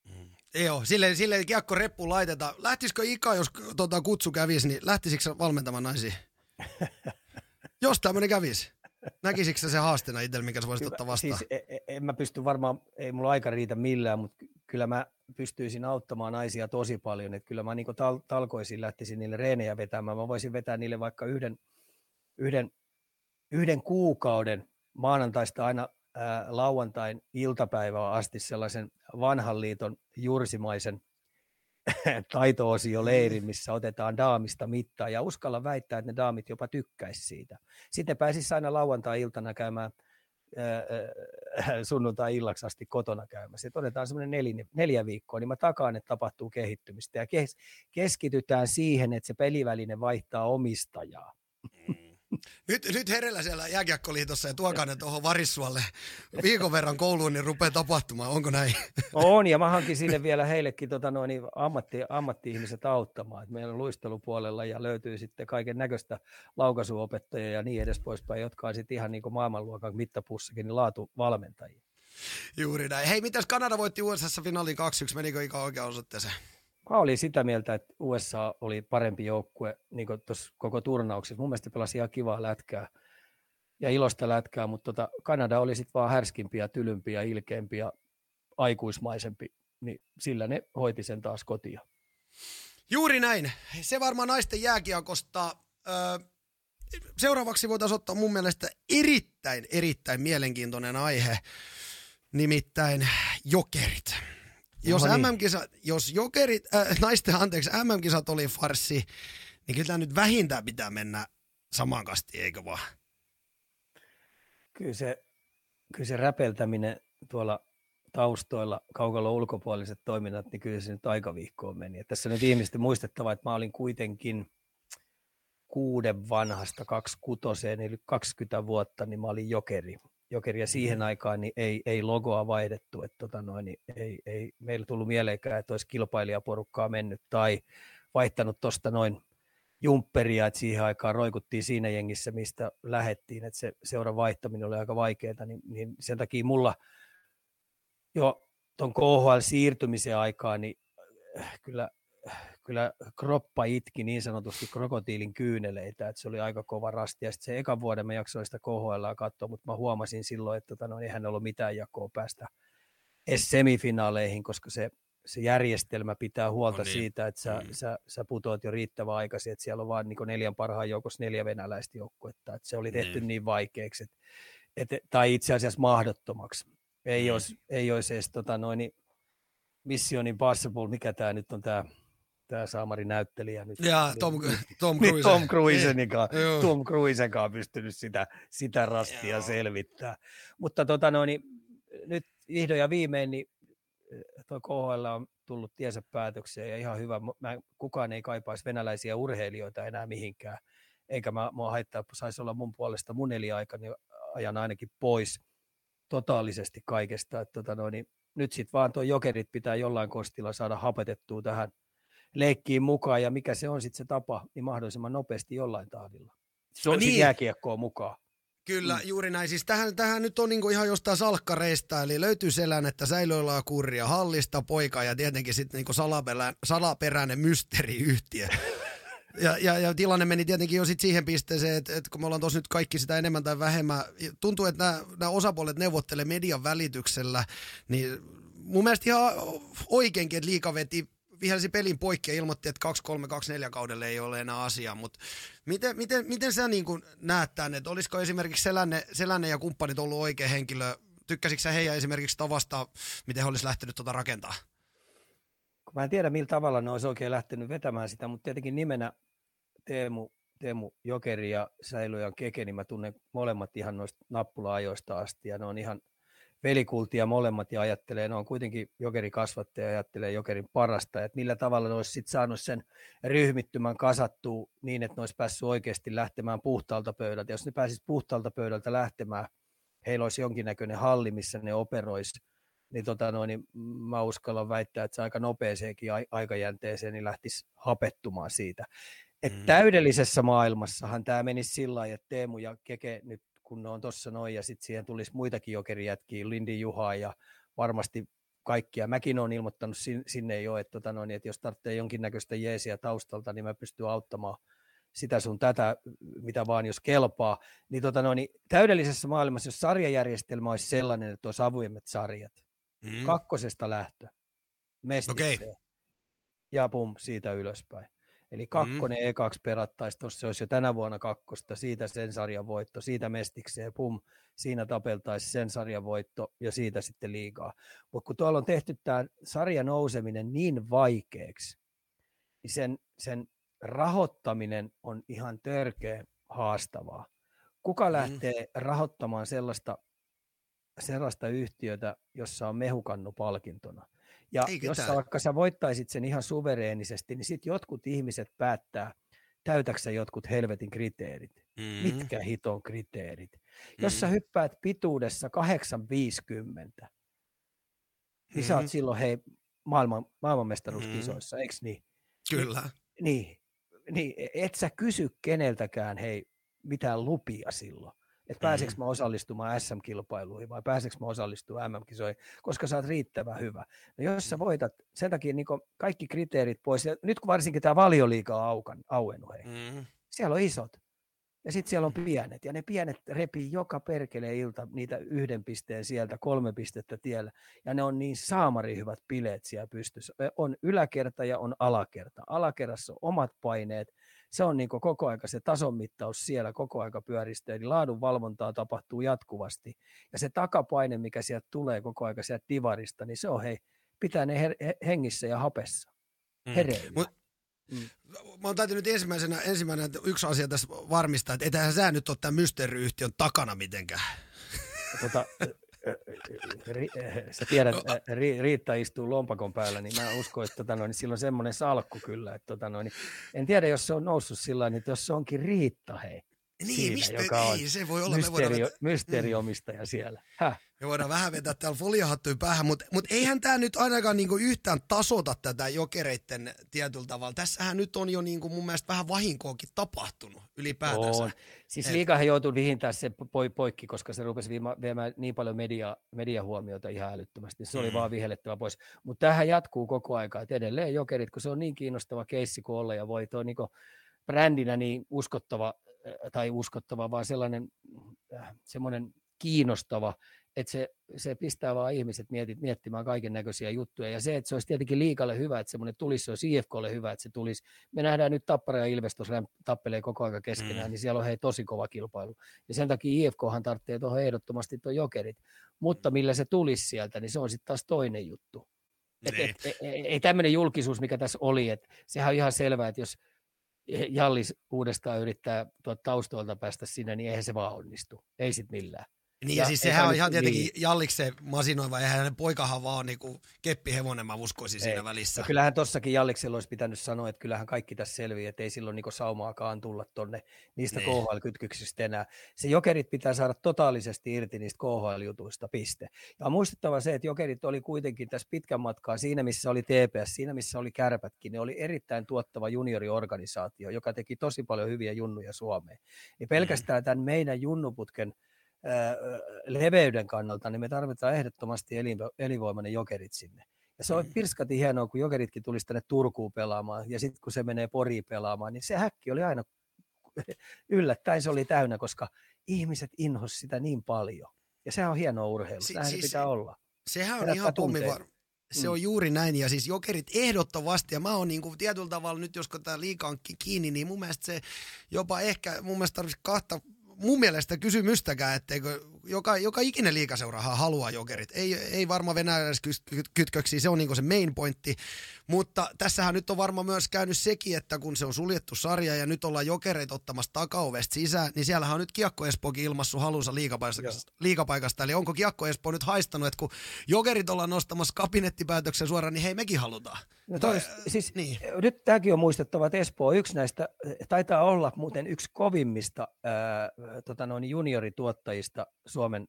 Mm. Joo, sille, sille kiekko reppu laitetaan. Lähtisikö Ika, jos tota, kutsu kävisi, niin lähtisikö valmentamaan naisia? jos tämmöinen kävisi. Näkisikö se haasteena itsellä, mikä sä voisit ottaa vastaan? Siis, e, e, en mä pysty varmaan, ei mulla aika riitä millään, mutta kyllä mä pystyisin auttamaan naisia tosi paljon. Että kyllä mä niin tal- talkoisin lähtisin niille reenejä vetämään. Mä voisin vetää niille vaikka yhden, yhden, yhden kuukauden maanantaista aina lauantain iltapäivää asti sellaisen vanhan liiton jursimaisen taito leirin, missä otetaan daamista mittaa ja uskalla väittää, että ne daamit jopa tykkäisi siitä. Sitten pääsisi aina lauantai-iltana käymään sunnuntai-illaksi asti kotona käymässä. Sitten otetaan semmoinen neljä, neljä viikkoa, niin mä takaan, että tapahtuu kehittymistä ja kes, keskitytään siihen, että se peliväline vaihtaa omistajaa. Mm. Nyt, nyt herellä siellä jääkiekkoliitossa ja tuokaa ne tuohon Varissualle viikon verran kouluun, niin rupeaa tapahtumaan. Onko näin? On, ja mä hankin sinne vielä heillekin tota noin, niin ammatti, ammatti-ihmiset auttamaan. Et meillä on luistelupuolella ja löytyy sitten kaiken näköistä laukaisuopettajia ja niin edes poispäin, jotka on sitten ihan niin kuin maailmanluokan mittapussakin niin laatuvalmentajia. Juuri näin. Hei, mitäs Kanada voitti USA finaaliin 2-1? Menikö ikä oikea osoitteeseen? Mä olin sitä mieltä, että USA oli parempi joukkue niin tuossa koko turnauksessa. Mun mielestä pelasi ihan kivaa lätkää ja ilosta lätkää, mutta tota, Kanada oli sitten vaan härskimpi ja tylympi ja ilkeämpi ja aikuismaisempi, niin sillä ne hoiti sen taas kotia. Juuri näin. Se varmaan naisten jääkiekosta. Öö, seuraavaksi voitaisiin ottaa mun mielestä erittäin, erittäin mielenkiintoinen aihe, nimittäin jokerit jos, niin. MM-kisa, jos jokerit, äh, naisten anteeksi, MM-kisat oli farsi, niin kyllä nyt vähintään pitää mennä samaan kastiin, eikö vaan? Kyllä se, kyllä se räpeltäminen tuolla taustoilla, kaukalla ulkopuoliset toiminnat, niin kyllä se nyt aika viikkoon meni. Et tässä nyt ihmisten muistettava, että mä olin kuitenkin kuuden vanhasta, kaksi kutoseen, eli 20 vuotta, niin mä olin jokeri jokeria siihen mm-hmm. aikaan niin ei, ei logoa vaihdettu, että tota noin, niin ei, ei meillä tullut mieleenkään, että olisi kilpailijaporukkaa mennyt tai vaihtanut tuosta noin jumpperia, että siihen aikaan roikuttiin siinä jengissä, mistä lähettiin, että se seuran vaihtaminen oli aika vaikeaa, niin, niin sen takia mulla jo tuon KHL-siirtymisen aikaan, niin äh, kyllä kyllä kroppa itki niin sanotusti krokotiilin kyyneleitä, että se oli aika kova rasti. Ja sitten se ekan vuoden mä jaksoin sitä KHL katsoa, mutta mä huomasin silloin, että tota, no, eihän ollut mitään jakoa päästä edes semifinaaleihin, koska se se järjestelmä pitää huolta On niin. siitä, että sä, Mm. sä, sä putoat jo riittävän aikaisin, että siellä on vaan niin neljän parhaan joukossa neljä venäläistä joukkuetta, että se oli tehty Niin. niin, vaikeaksi, että, että, tai itse asiassa mahdottomaksi. Ei, Mm. olisi, ei olisi edes tota, noin, niin Mission Impossible, mikä tämä nyt on tämä tämä saamari näyttelijä nyt. Ja Niin- Tom, Tom niin Cruise. Tom Cruisenikaan, Joo. Tom Cruisenkaan pystynyt sitä, sitä rastia Joo. selvittää. Mutta tota noin, niin, nyt vihdoin ja viimein niin tuo KHL on tullut tiensä päätökseen ja ihan hyvä. Mä, kukaan ei kaipaisi venäläisiä urheilijoita enää mihinkään. Eikä mä, mua haittaa, saisi olla mun puolesta mun eliaikani ajan ainakin pois totaalisesti kaikesta. Että tota noin, niin, nyt sitten vaan tuo jokerit pitää jollain kostilla saada hapetettua tähän leikkiin mukaan ja mikä se on sitten se tapa, niin mahdollisimman nopeasti jollain tahdilla. Se on niin. niin. jääkiekkoa mukaan. Kyllä, juuri näin. Siis tähän, tähän nyt on niinku ihan jostain salkkareista, eli löytyy selän, että säilöillä kurria, hallista poika ja tietenkin sitten niinku salaperä, salaperäinen mysteeriyhtiö. Ja, ja, ja tilanne meni tietenkin jo sit siihen pisteeseen, että, että kun me ollaan tuossa nyt kaikki sitä enemmän tai vähemmän, tuntuu, että nämä, nämä osapuolet neuvottelee median välityksellä, niin mun mielestä ihan oikeinkin, että liika veti vihelsi pelin poikki ja ilmoitti, että 2-3-2-4 kaudelle ei ole enää asiaa, mutta miten, miten, miten sä niin kuin näet tämän, että olisiko esimerkiksi Selänne, Selänne ja kumppanit ollut oikea henkilö, tykkäsitkö sä heidän esimerkiksi tavasta, miten he olisi lähtenyt tuota rakentaa? Mä en tiedä, millä tavalla ne olisi oikein lähtenyt vetämään sitä, mutta tietenkin nimenä Teemu, Teemu Jokeri ja Säilö ja Keke, niin mä tunnen molemmat ihan noista nappula-ajoista asti ja ne on ihan velikultia molemmat ja ajattelee, ne on kuitenkin Jokeri kasvattaja ja ajattelee Jokerin parasta, että millä tavalla ne olisi sit saanut sen ryhmittymän kasattua niin, että ne olisi päässyt oikeasti lähtemään puhtaalta pöydältä. Jos ne pääsis puhtaalta pöydältä lähtemään, heillä olisi jonkinnäköinen halli, missä ne operoisi, niin, tota noin, niin mä uskallan väittää, että se aika nopeeseenkin ai- aikajänteeseen niin lähtisi hapettumaan siitä. Et Mm. Täydellisessä maailmassahan tämä menisi sillä lailla, että Teemu ja Keke nyt kun ne on tuossa noin ja sitten siihen tulisi muitakin jokerijätkiä, Lindi Juha ja varmasti kaikkia. Mäkin olen ilmoittanut sin- sinne jo, että, tota noin, että jos tarvitsee jonkinnäköistä jeesiä taustalta, niin mä pystyn auttamaan sitä sun tätä, mitä vaan jos kelpaa. Niin, tota noin, täydellisessä maailmassa, jos sarjajärjestelmä olisi sellainen, että olisi avoimet sarjat, Mm. kakkosesta lähtö, mestikseen Okei. ja pum, siitä ylöspäin. Eli kakkonen mm. ekaksi perattaisi, tuossa se olisi jo tänä vuonna kakkosta, siitä sen sarjan voitto, siitä mestikseen, pum, siinä tapeltaisi sen sarjan voitto ja siitä sitten liigaa. Mutta kun tuolla on tehty tämä sarjan nouseminen niin vaikeaksi, niin sen, sen rahoittaminen on ihan törkeä haastavaa. Kuka lähtee rahoittamaan sellaista, sellaista yhtiötä, jossa on mehukannu palkintona? Ja Ei jos sä, vaikka sä voittaisit sen ihan suvereenisesti, niin sitten jotkut ihmiset päättää, täytäksä jotkut helvetin kriteerit. Mm. Mitkä hiton kriteerit? Jos sä Mm. hyppäät pituudessa 850, niin sä Mm. oot silloin hei maailman, maailmanmestaruuskisoissa, eikö niin? Kyllä. Niin, niin, et sä kysy keneltäkään hei mitään lupia silloin. Että pääseekö Mhm. mä osallistumaan SM-kilpailuihin vai pääseekö mä osallistumaan MM-kisoihin, koska sä oot riittävän hyvä. No jos sä voitat, sen takia niin kaikki kriteerit pois, ja nyt kun varsinkin tämä valioliiga on aukan, auennut, hei, Mm. siellä on isot. Ja sitten siellä on pienet, ja ne pienet repii joka perkeleen ilta niitä yhden pisteen sieltä, kolme pistettä tiellä. Ja ne on niin saamari hyvät bileet siellä pystyssä. Ö, On yläkerta ja on alakerta. Alakerrassa on omat paineet. Se on niin koko aika se tason mittaus siellä koko aika pyöristää. Eli laadun valvontaa tapahtuu jatkuvasti. Ja se takapaine, mikä sieltä tulee koko aika sieltä divarista, niin se on hei, pitää ne her- he- hengissä ja hapessa. Mm. Hereillä. Mut- Mä oon täytynyt ensimmäisenä, ensimmäinen yksi asia tässä varmistaa, että ethän sä nyt ole tämän mysteeriyhtiön takana mitenkään. tota, ri, ö, sä tiedät, ö, ri, Riitta istuu lompakon päällä, niin mä uskon, että tota noin, sillä on semmoinen salkku kyllä. Että tota noin, en tiedä, jos se on noussut sillä tavalla, että jos se onkin Riitta, hei, Niin, Siinä, mistä, joka on ei, se voi olla, me voidaan, mysteeri, vetää, mysteeriomistaja siellä. Häh? me voidaan vähän vetää täällä foliohattuja päähän, mutta mut eihän tämä nyt ainakaan niinku yhtään tasota tätä jokereitten tietyllä tavalla. Tässähän nyt on jo niinku mun mielestä vähän vahinkoakin tapahtunut ylipäätänsä. On. Siis liikahan joutui vihintää se poi, poikki, koska se rupesi viemään niin paljon media, mediahuomiota ihan älyttömästi. Se oli Mm. vaan vihellettävä pois. Mutta tähän jatkuu koko aika. Et edelleen jokerit, kun se on niin kiinnostava keissi kuin olla ja voi. Tuo niin brändinä niin uskottava, tai uskottava, vaan sellainen äh, semmoinen kiinnostava, että se, se pistää vaan ihmiset mietit, miettimään kaiken näköisiä juttuja. Ja se, että se olisi tietenkin liikalle hyvä, että semmoinen tulisi, se olisi IFKlle hyvä, että se tulisi. Me nähdään nyt Tappara ja Ilves tappelee koko ajan keskenään, mm. niin siellä on hei tosi kova kilpailu. Ja sen takia IFKhan tarvitsee tuohon ehdottomasti tuon jokerit. Mutta millä se tulisi sieltä, niin se on sitten taas toinen juttu. Et, et, niin. et, ei, ei tämmöinen julkisuus, mikä tässä oli, että sehän on ihan selvää, että jos Jallis uudestaan yrittää tuolta taustoilta päästä sinne, niin eihän se vaan onnistu. Ei sitten millään. Niin ja, ja siis sehän on ihan tietenkin niin. Jalliksen masinoiva, eihän hänen poikahan vaan niin keppihevonen, mä uskoisin siinä välissä. Ja kyllähän tossakin Jalliksella olisi pitänyt sanoa, että kyllähän kaikki tässä selviää, että ei silloin niin saumaakaan tulla tonne niistä niin. KHL-kytkyksistä enää. Se jokerit pitää saada totaalisesti irti niistä KHL-jutuista, piste. Ja on muistettava se, että jokerit oli kuitenkin tässä pitkän matkaa siinä, missä oli TPS, siinä missä oli kärpätkin, ne oli erittäin tuottava junioriorganisaatio, joka teki tosi paljon hyviä junnuja Suomeen. Ja pelkästään tämän meidän junnuputken leveyden kannalta, niin me tarvitaan ehdottomasti elinvoimainen jokerit sinne. Ja se on mm. pirskati hienoa, kun jokeritkin tulisi tänne Turkuun pelaamaan, ja sitten kun se menee Poriin pelaamaan, niin se häkki oli aina yllättäen se oli täynnä, koska ihmiset inhos sitä niin paljon. Ja sehän on hienoa urheilu, si- siis, pitää olla. Sehän on ihan pommivar. Se mm. on juuri näin, ja siis jokerit ehdottomasti, ja mä oon niin kuin tietyllä tavalla nyt, jos tämä liika on kiinni, niin mun mielestä se jopa ehkä, mun mielestä tarvitsisi kahta mun mielestä kysymystäkään, etteikö joka, joka ikinen liikaseurahan haluaa jokerit. Ei, ei varmaan venäläiskytköksiä, se on niin se main pointti. Mutta tässähän nyt on varmaan myös käynyt sekin, että kun se on suljettu sarja ja nyt ollaan jokereit ottamassa takaovesta sisään, niin siellähän on nyt Kiekko Espookin ilmassu halunsa liikapaikasta, liikapaikasta. Eli onko Kiekko Espoo nyt haistanut, että kun jokerit ollaan nostamassa kabinettipäätöksen suoraan, niin hei mekin halutaan. No toi, siis, niin. Nyt tämäkin on muistettava, että Espoo on yksi näistä, taitaa olla muuten yksi kovimmista ää, tota noin juniorituottajista Suomen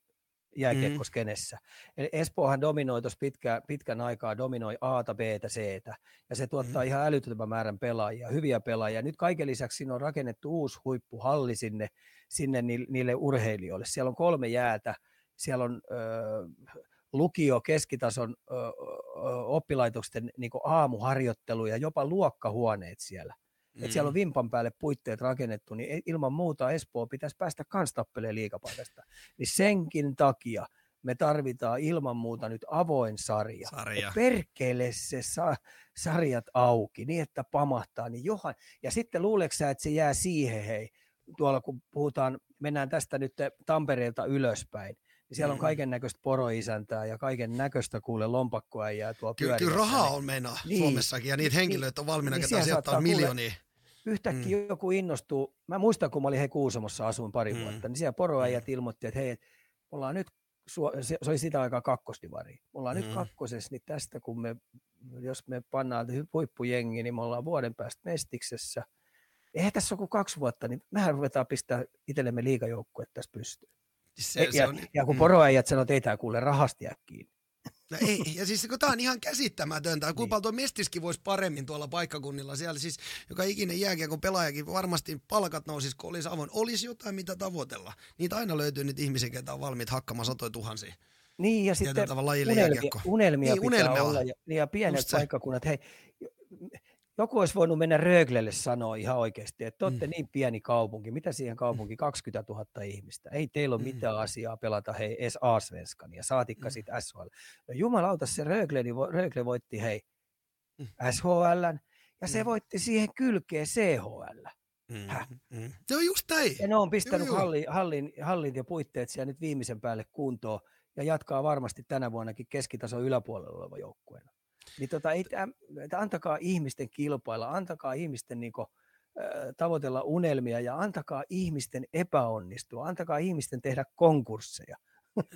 jääkiekkoskenessä. Mm. Eli Espoohan dominoi tuossa pitkä, pitkän aikaa, dominoi A, B, C, ja se tuottaa mm. ihan älyttömän määrän pelaajia, hyviä pelaajia. Nyt kaiken lisäksi siinä on rakennettu uusi huippuhalli sinne, sinne niille urheilijoille. Siellä on kolme jäätä, siellä on ö, lukio, keskitason ö, ö, oppilaitosten niin aamuharjoittelu ja jopa luokkahuoneet siellä. Mm. Että siellä on vimpan päälle puitteet rakennettu, niin ilman muuta Espoo pitäisi päästä kans tappeleen liikapaikasta. Niin senkin takia me tarvitaan ilman muuta nyt avoin sarja. sarja. Perkele se sa- sarjat auki niin, että pamahtaa. Niin johan. Ja sitten luuleeko että se jää siihen, hei, tuolla kun puhutaan, mennään tästä nyt Tampereelta ylöspäin, niin siellä on mm. kaiken näköistä poroisäntää ja kaiken näköistä kuule lompakkoa ja tuo Kyllä, kyllä rahaa on menoa niin, Suomessakin ja niitä niin, henkilöitä on valmiina, niin, ketä sijoittaa miljoonia. Kuule, yhtäkkiä mm. joku innostuu. Mä muistan, kun mä olin he Kuusamossa asuin pari mm. vuotta, niin siellä poroäijät mm. ilmoitti, että hei, ollaan nyt, se oli sitä aikaa kakkosdivari. Ollaan mm. nyt kakkosessa, niin tästä kun me, jos me pannaan huippujengi, niin me ollaan vuoden päästä Mestiksessä. Eihän tässä ole kuin kaksi vuotta, niin mehän ruvetaan pistää itsellemme liikajoukkue tässä pystyyn. Se, ja, se on, ja kun mm. poroäijät sanoo, että ei tämä kuule rahasti kiinni. No ei, ja siis kun tämä on ihan käsittämätöntä. Kuinka niin. Mestiskin voisi paremmin tuolla paikkakunnilla. Siellä siis joka ikinen jääkiekon pelaajakin varmasti palkat nousis, kun olisi avoin. Olisi jotain, mitä tavoitella. Niitä aina löytyy niitä ihmisiä, jotka on valmiit hakkamaan satoja tuhansia. Niin, ja sitten unelmia, unelmia niin, pitää unelmia. olla. Ja, ja pienet paikkakunnat. Hei, joku olisi voinut mennä Röglelle sanoa ihan oikeasti, että te olette mm. niin pieni kaupunki, mitä siihen kaupunki, 20 000 ihmistä, ei teillä ole mm. mitään asiaa pelata hei edes A-svenskan ja saatikka mm. sitten SHL. No jumalauta se Rögle, niin Rögle voitti hei mm. SHL ja se mm. voitti siihen kylkeen CHL. Mm, mm. No just näin. Ja ne on pistänyt hallin, hallin, hallin ja puitteet siellä nyt viimeisen päälle kuntoon ja jatkaa varmasti tänä vuonnakin keskitason yläpuolella oleva joukkueena. Niin tota, ei, että antakaa ihmisten kilpailla, antakaa ihmisten niin kuin, tavoitella unelmia ja antakaa ihmisten epäonnistua, antakaa ihmisten tehdä konkursseja.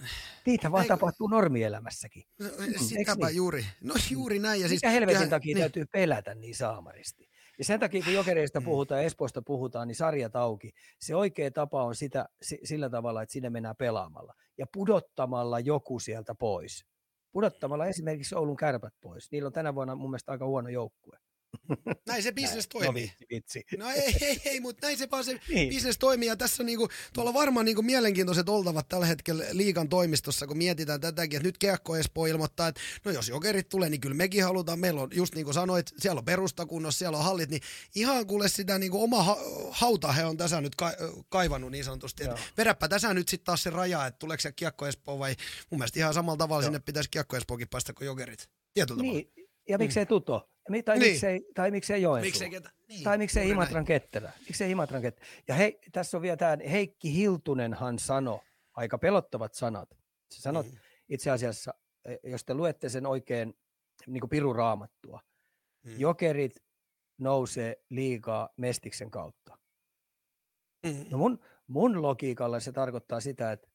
Niitä vaan Eikö? tapahtuu normielämässäkin. No, mm, sitäpä niin? juuri. No juuri näin. Ja siis, Mikä helvetin ja, takia niin. täytyy pelätä niin saamaristi? Ja sen takia, kun jokereista mm. puhutaan, Espoosta puhutaan, niin sarjat auki. Se oikea tapa on sitä, sillä tavalla, että sinne mennään pelaamalla ja pudottamalla joku sieltä pois pudottamalla esimerkiksi Oulun kärpät pois. Niillä on tänä vuonna mun mielestä aika huono joukkue. Näin se bisnes No toimii. vitsi, vitsi. No ei, ei, ei, mutta näin se vaan se Niin. bisnes toimii. Ja tässä on niinku, tuolla varmaan niinku mielenkiintoiset oltavat tällä hetkellä liikan toimistossa, kun mietitään tätäkin, että nyt Kiekko Espoo ilmoittaa, että no jos jokerit tulee, niin kyllä mekin halutaan. Meillä on, just niin kuin sanoit, siellä on perustakunnos, siellä on hallit, niin ihan kuule sitä niinku oma ha- hauta he on tässä nyt ka- kaivannut niin sanotusti. Että Joo. vedäpä tässä nyt sitten taas se raja, että tuleeko se Kiekko Espoo vai mun mielestä ihan samalla tavalla Joo. sinne pitäisi Kiekko Espookin päästä kuin jokerit. Tietyllä tavalla. Niin, ja miksei Tuto? Tai, Niin. miksei, tai miksei Joensuu? Miksei ketä? Niin, Tai miksei juuri näin. Imatran ketterä? Miksei Imatran ketterä? Ja hei, tässä on vielä tämä, Heikki Hiltunenhan sanoi, aika pelottavat sanat. Se sanot Mm. itse asiassa, eh, jos te luette sen oikein niin kuin piruraamattua, Mm. jokerit nousee liikaa Mestiksen kautta. Mm. No mun, mun logiikalla se tarkoittaa sitä, että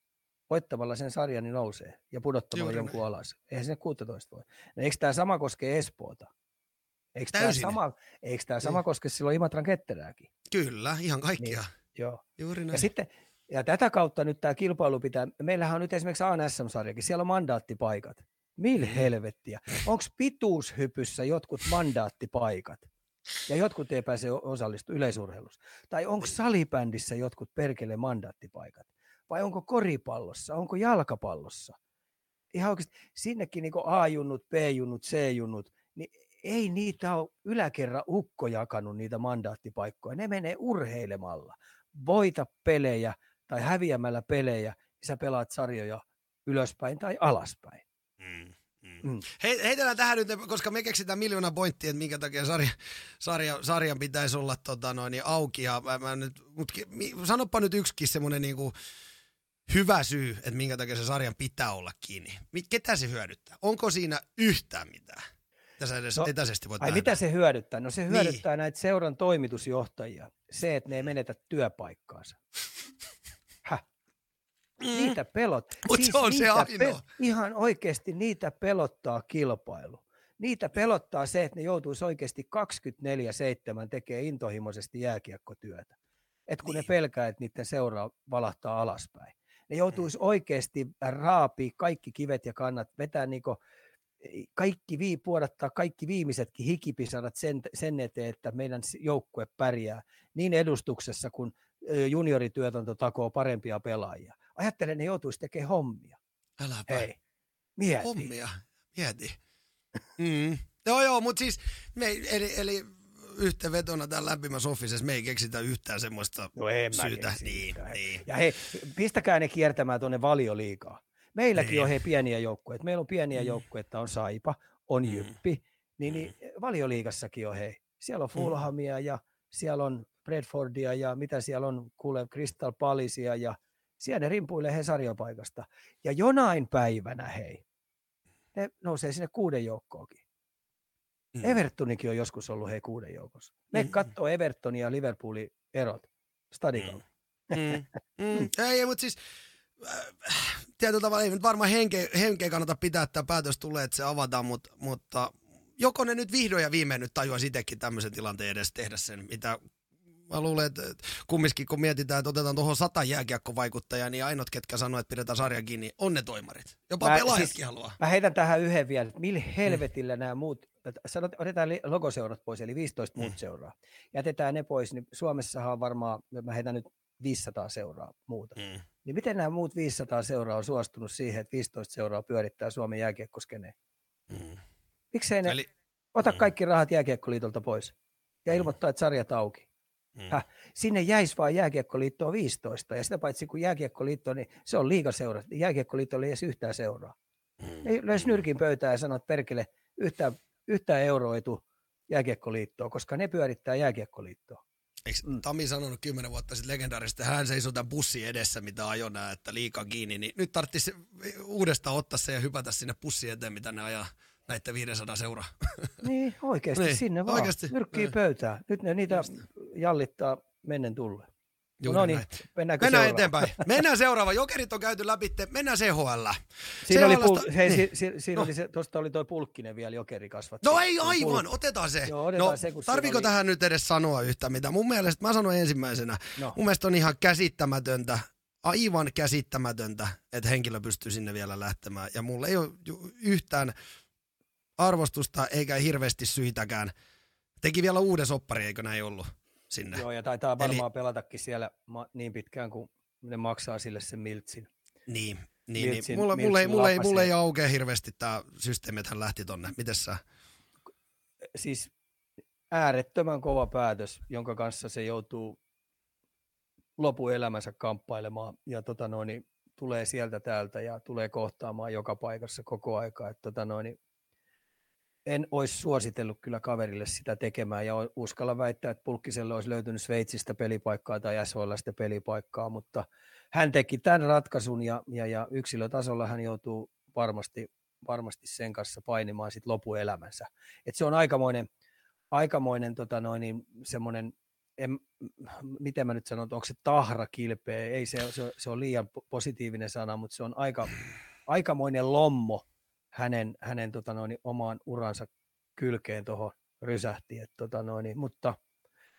voittamalla sen sarjan niin nousee ja pudottamalla Juuri jonkun näin. alas. Eihän sinne 16 voi. No eikö tämä sama koske Espoota? Eikö tämä Täysin. sama, eikö Niin. sama koske silloin Imatran ketterääkin? Kyllä, ihan kaikkia. Joo. Juuri näin. Ja sitten ja tätä kautta nyt tämä kilpailu pitää, meillähän on nyt esimerkiksi ANSM-sarjakin, siellä on mandaattipaikat. Mil helvettiä? Onko pituushypyssä jotkut mandaattipaikat? Ja jotkut ei pääse osallistu yleisurheilussa. Tai onko salibändissä jotkut perkele mandaattipaikat? Vai onko koripallossa? Onko jalkapallossa? Ihan oikeasti sinnekin niin A-junnut, B-junnut, C-junnut, niin ei niitä ole yläkerran ukko jakanut niitä mandaattipaikkoja. Ne menee urheilemalla. Voita pelejä tai häviämällä pelejä, niin sä pelaat sarjoja ylöspäin tai alaspäin. Mm, mm. Mm. He, heitellään tähän nyt, koska me keksitään miljoona pointtia, että minkä takia sarja, sarja, sarjan pitäisi olla tota, noin, niin auki. Ja mä, mä nyt, mut, sanoppa nyt yksikin semmoinen niinku, hyvä syy, että minkä takia se sarjan pitää olla kiinni. Ketä se hyödyttää? Onko siinä yhtään mitään? Tässä edes No, etäisesti voit Ai nähdä. mitä se hyödyttää? No se Niin. hyödyttää näitä seuran toimitusjohtajia. Se, että ne ei menetä työpaikkaansa. Häh? Niitä pelot. Mm. Mut se on se ainoa. ihan oikeasti niitä pelottaa kilpailu. Niitä pelottaa se, että ne joutuisi oikeasti 24-7 tekemään intohimoisesti jääkiekkotyötä. Et kun niin. ne Niin. pelkää, että niiden seuraa valahtaa alaspäin. Ne joutuisi oikeasti raapii kaikki kivet ja kannat, vetää niinku kaikki vii, puodattaa kaikki viimeisetkin hikipisarat sen, sen eteen, että meidän joukkue pärjää niin edustuksessa kuin ö, juniorituotanto takoo parempia pelaajia. Ajattelen, ne joutuisi tekemään hommia. Äläpä. Hei, mieti. Hommia. Mieti. Mm. Joo, joo, mutta siis me, eli, eli yhteenvetona tämän lämpimässä officessa me ei keksitä yhtään semmoista No en syytä. Niin, niin. Ja hei, pistäkää ne kiertämään tuonne valioliikaa. Meilläkin Niin. on hei pieniä joukkueita. Meillä on pieniä Mm. joukkueita, on Saipa, on Mm. Jyppi. Niin, niin valioliigassakin on hei. Siellä on Mm. Fulhamia ja siellä on Bradfordia ja mitä siellä on, kuule Crystal Palisia ja siellä ne rimpuilee he sarjapaikasta. Ja jonain päivänä hei, ne nousee sinne kuuden joukkoonkin. Mm. Evertonikin on joskus ollut hei kuuden joukossa. Me Mm. katsoo Evertonin ja Liverpoolin erot stadikalla. Mm. Mm. Ei, mutta siis tietyllä tavalla ei nyt varmaan henkeä, henkeä kannata pitää, että tämä päätös tulee, että se avataan, mutta, mutta joko ne nyt vihdoin ja viimein nyt tajuaisi itsekin tämmöisen tilanteen edes tehdä sen, mitä mä luulen, että kumminkin kun mietitään, että otetaan tuohon sata jääkiekkovaikuttajaa, niin ainoat, ketkä sanoo, että pidetään sarja kiinni, on ne toimarit. Jopa Mä- pelaajatkin siis- haluaa. Mä heitän tähän yhden vielä, että millä helvetillä nämä muut, sanot, otetaan logoseurat pois, eli 15 muut Mm. seuraa. Jätetään ne pois, niin Suomessahan on varmaan, mä heitän nyt 500 seuraa muuta. Mm. Niin miten nämä muut 500 seuraa on suostunut siihen, että 15 seuraa pyörittää Suomen jääkiekkoskeneen? Mm. Miksei ne Eli, ota mm. kaikki rahat jääkiekkoliitolta pois ja Mm. ilmoittaa, että sarjat auki? mm. Häh? Sinne jäisi vain jääkiekkoliittoon 15 ja sitä paitsi kun jääkiekkoliitto, niin se on liigaseura. Jääkiekkoliitto ei edes yhtään seuraa. Mm. Ei löisi nyrkin pöytään ja sanoo, että perkele, yhtään, yhtään euroa ei tule jääkiekkoliittoon, koska ne pyörittää jääkiekkoliittoa. Eikö Mm. Tami sanonut kymmenen vuotta sitten legendaarisesti, että hän seisoo tämän bussin edessä, mitä ajoi nää, että liikaa kiinni, niin nyt tarvitsisi uudestaan ottaa se ja hypätä sinne pussin eteen, mitä ne ajaa näiden 500 seuraa. Niin, oikeasti Niin, sinne vaan. oikeasti, Nyrkkiä niin. pöytään. Nyt ne niitä Just. jallittaa mennen tulle. Juuri no niin, näin. mennäänkö Mennään seuraavaan? eteenpäin. Mennään seuraava. Jokerit on käyty läpi, mennään CHL. Siinä oli, CHL:sta pul- hei, niin. si- si- siinä No. oli se, tuosta oli toi pulkkinen vielä jokeri kasvat. No ei aivan, otetaan se. Joo, otetaan no, se, tarviiko oli- tähän nyt edes sanoa yhtä mitä? Mun mielestä, mä sanon ensimmäisenä, No. mun mielestä on ihan käsittämätöntä, aivan käsittämätöntä, että henkilö pystyy sinne vielä lähtemään. Ja mulla ei ole yhtään arvostusta eikä hirveästi syitäkään Teki vielä uuden soppari, eikö näin ollut sinne? Joo, ja taitaa varmaan Eli... pelatakin siellä niin pitkään, kun ne maksaa sille sen miltsin. Niin, niin, miltsin, niin. Mulle, mulle, mulle, ei, mulle ei aukea hirveästi tämä systeemi, että hän lähti tonne. Miten sä? Siis äärettömän kova päätös, jonka kanssa se joutuu lopuelämänsä kamppailemaan ja tota noin, niin tulee sieltä täältä ja tulee kohtaamaan joka paikassa koko aika. Että tota noin, en olisi suositellut kyllä kaverille sitä tekemään ja uskalla väittää, että Pulkkiselle olisi löytynyt Sveitsistä pelipaikkaa tai SHLstä pelipaikkaa, mutta hän teki tämän ratkaisun ja, ja, ja yksilötasolla hän joutuu varmasti, varmasti sen kanssa painimaan sit lopuelämänsä. Et se on aikamoinen, aikamoinen tota noin, niin semmoinen en, miten mä nyt sanon, onko se tahra kilpeä, ei se, se, se on liian positiivinen sana, mutta se on aika, aikamoinen lommo hänen, hänen tota noin, omaan uransa kylkeen tuohon rysähti, et, tota noin, mutta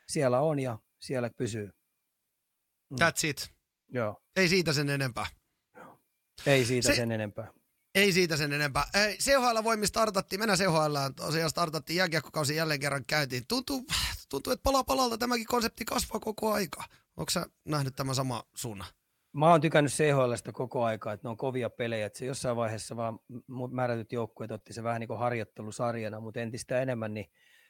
siellä on ja siellä pysyy. Mm. That's it. Joo. Ei siitä sen enempää. Ei siitä se, sen enempää. Ei siitä sen enempää. CHL voimi startattiin, mennään CHL, tosiaan startattiin jääkiekkokausi jälleen kerran käytiin. Tuntuu, tuntuu, että pala palalta tämäkin konsepti kasvaa koko aika. Onko sä nähnyt tämän sama suunnan? Mä oon tykännyt CHLstä koko aikaa, että ne on kovia pelejä. Että se jossain vaiheessa vaan määrätyt joukkueet otti se vähän niin kuin harjoittelusarjana, mutta entistä enemmän niin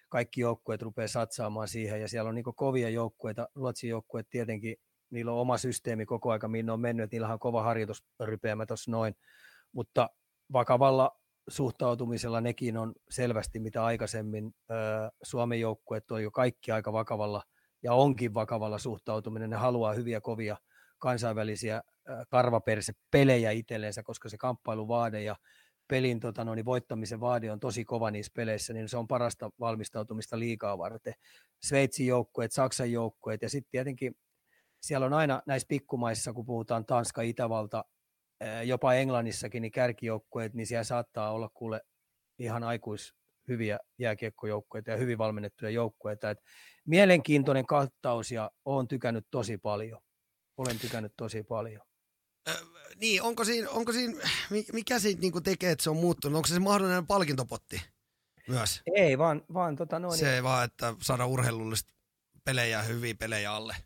kaikki joukkueet rupeaa satsaamaan siihen ja siellä on niin kovia joukkueita. Ruotsin joukkueet tietenkin, niillä on oma systeemi koko aika, minne on mennyt, niillä on kova harjoitusrypeämä tuossa noin mutta vakavalla suhtautumisella nekin on selvästi mitä aikaisemmin. Suomen joukkueet on jo kaikki aika vakavalla ja onkin vakavalla suhtautuminen. Ne haluaa hyviä kovia kansainvälisiä karvaperse-pelejä itselleensä, koska se kamppailuvaade ja pelin tota, no, niin voittamisen vaade on tosi kova niissä peleissä, niin se on parasta valmistautumista liikaa varten. Sveitsin joukkueet, Saksan joukkueet ja sitten tietenkin siellä on aina näissä pikkumaissa, kun puhutaan Tanska, Itävalta, jopa Englannissakin niin kärkijoukkueet, niin siellä saattaa olla kuule ihan aikuis hyviä jääkiekkojoukkueita ja hyvin valmennettuja joukkueita. Et mielenkiintoinen kattaus ja olen tykännyt tosi paljon. Olen tykännyt tosi paljon. Äh, niin, onko siinä, onko siinä, mikä siitä niin tekee, että se on muuttunut? Onko se, se mahdollinen palkintopotti myös? Ei, vaan, vaan tota noin. Se ei vaan, että saada urheilullista pelejä, hyviä pelejä alle.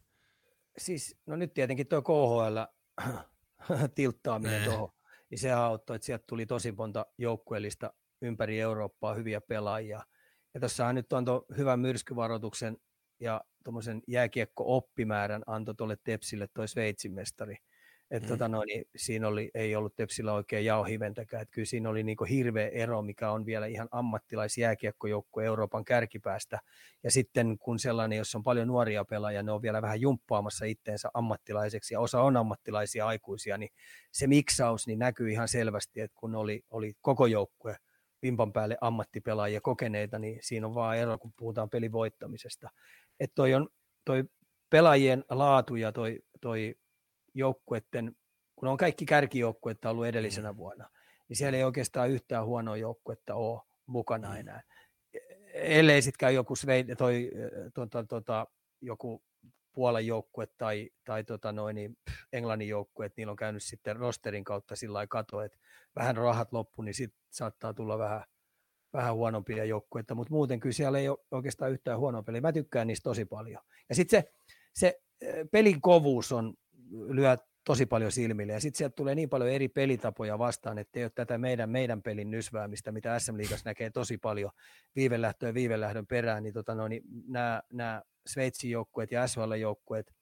Siis, no nyt tietenkin tuo KHL tilttaaminen tuohon, niin se auttoi, että sieltä tuli tosi monta joukkueellista ympäri Eurooppaa hyviä pelaajia. Ja tuossahan nyt on hyvän myrskyvaroituksen ja tuommoisen jääkiekko-oppimäärän antoi tuolle Tepsille toi Sveitsin mestari. Et mm. tota no, niin siinä oli, ei ollut Tepsillä oikein jaohiventäkään. Et kyllä siinä oli niinku hirveä ero, mikä on vielä ihan ammattilaisjääkiekkojoukkue Euroopan kärkipäästä. Ja sitten kun sellainen, jos on paljon nuoria pelaajia, ne on vielä vähän jumppaamassa itteensä ammattilaiseksi, ja osa on ammattilaisia aikuisia, niin se miksaus niin näkyy ihan selvästi, että kun oli, oli koko joukkue vimpan päälle ammattipelaajia kokeneita, niin siinä on vaan ero, kun puhutaan pelin voittamisesta. Että toi on toi pelaajien laatu ja toi, toi joukkueiden, kun on kaikki kärkijoukkuetta ollut edellisenä mm. vuonna, niin siellä ei oikeastaan yhtään huonoa joukkuetta ole mukana mm. enää. Ellei sitten käy joku, Svei, toi, tuota, tuota, joku Puolan joukkue tai, tai tota noin, niin Englannin joukkue, että niillä on käynyt sitten rosterin kautta sillä kato, että vähän rahat loppu, niin sitten saattaa tulla vähän, vähän huonompia joukkueita, mutta muuten kyllä siellä ei ole oikeastaan yhtään huonoa peliä. Mä tykkään niistä tosi paljon. Ja sitten se, se pelin kovuus on, lyö tosi paljon silmille. Ja sitten sieltä tulee niin paljon eri pelitapoja vastaan, että ei ole tätä meidän, meidän pelin nysväämistä, mitä SM Liigassa näkee tosi paljon viivelähtöä ja viivelähdön perään, niin, tota, no, niin nämä, nämä Sveitsin joukkueet ja SHL-joukkueet,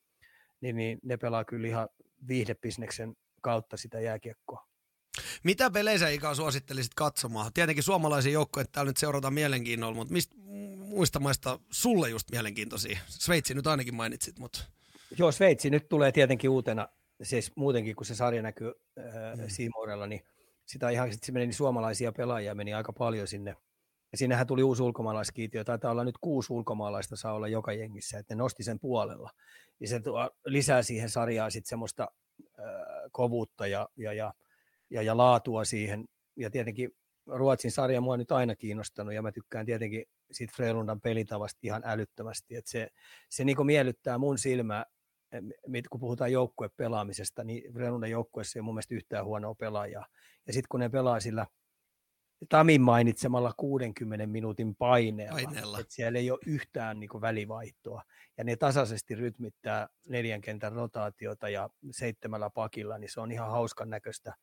niin, niin ne pelaa kyllä ihan viihdebisneksen kautta sitä jääkiekkoa. Mitä pelejä ikään suosittelisit katsomaan? Tietenkin suomalaisia joukkoja täällä nyt seurataan mielenkiinnolla, mutta mistä muista maista sulle just mielenkiintoisia? Sveitsi nyt ainakin mainitsit, mutta... Joo, Sveitsi nyt tulee tietenkin uutena, siis muutenkin kun se sarja näkyy äh, mm. Siimorella, niin sitä ihan sit meni niin suomalaisia pelaajia meni aika paljon sinne. Ja sinnehän tuli uusi ulkomaalaiskiitiö, taitaa olla nyt kuusi ulkomaalaista saa olla joka jengissä, että ne nosti sen puolella. Ja se tuo, lisää siihen sarjaan sitten semmoista äh, kovuutta ja, ja, ja, ja, ja laatua siihen. Ja tietenkin Ruotsin sarja mua nyt aina kiinnostanut ja mä tykkään tietenkin siitä Frelundan pelitavasta ihan älyttömästi, että se, se niin miellyttää mun silmää kun puhutaan joukkuepelaamisesta, niin Renundan joukkueessa ei ole mun mielestä yhtään huonoa pelaajaa. Ja sitten kun ne pelaa sillä Tamin mainitsemalla 60 minuutin paineella, Paineella. että siellä ei ole yhtään niin kuin välivaihtoa. Ja ne tasaisesti rytmittää neljän kentän rotaatiota ja seitsemällä pakilla, niin se on ihan hauskan näköistä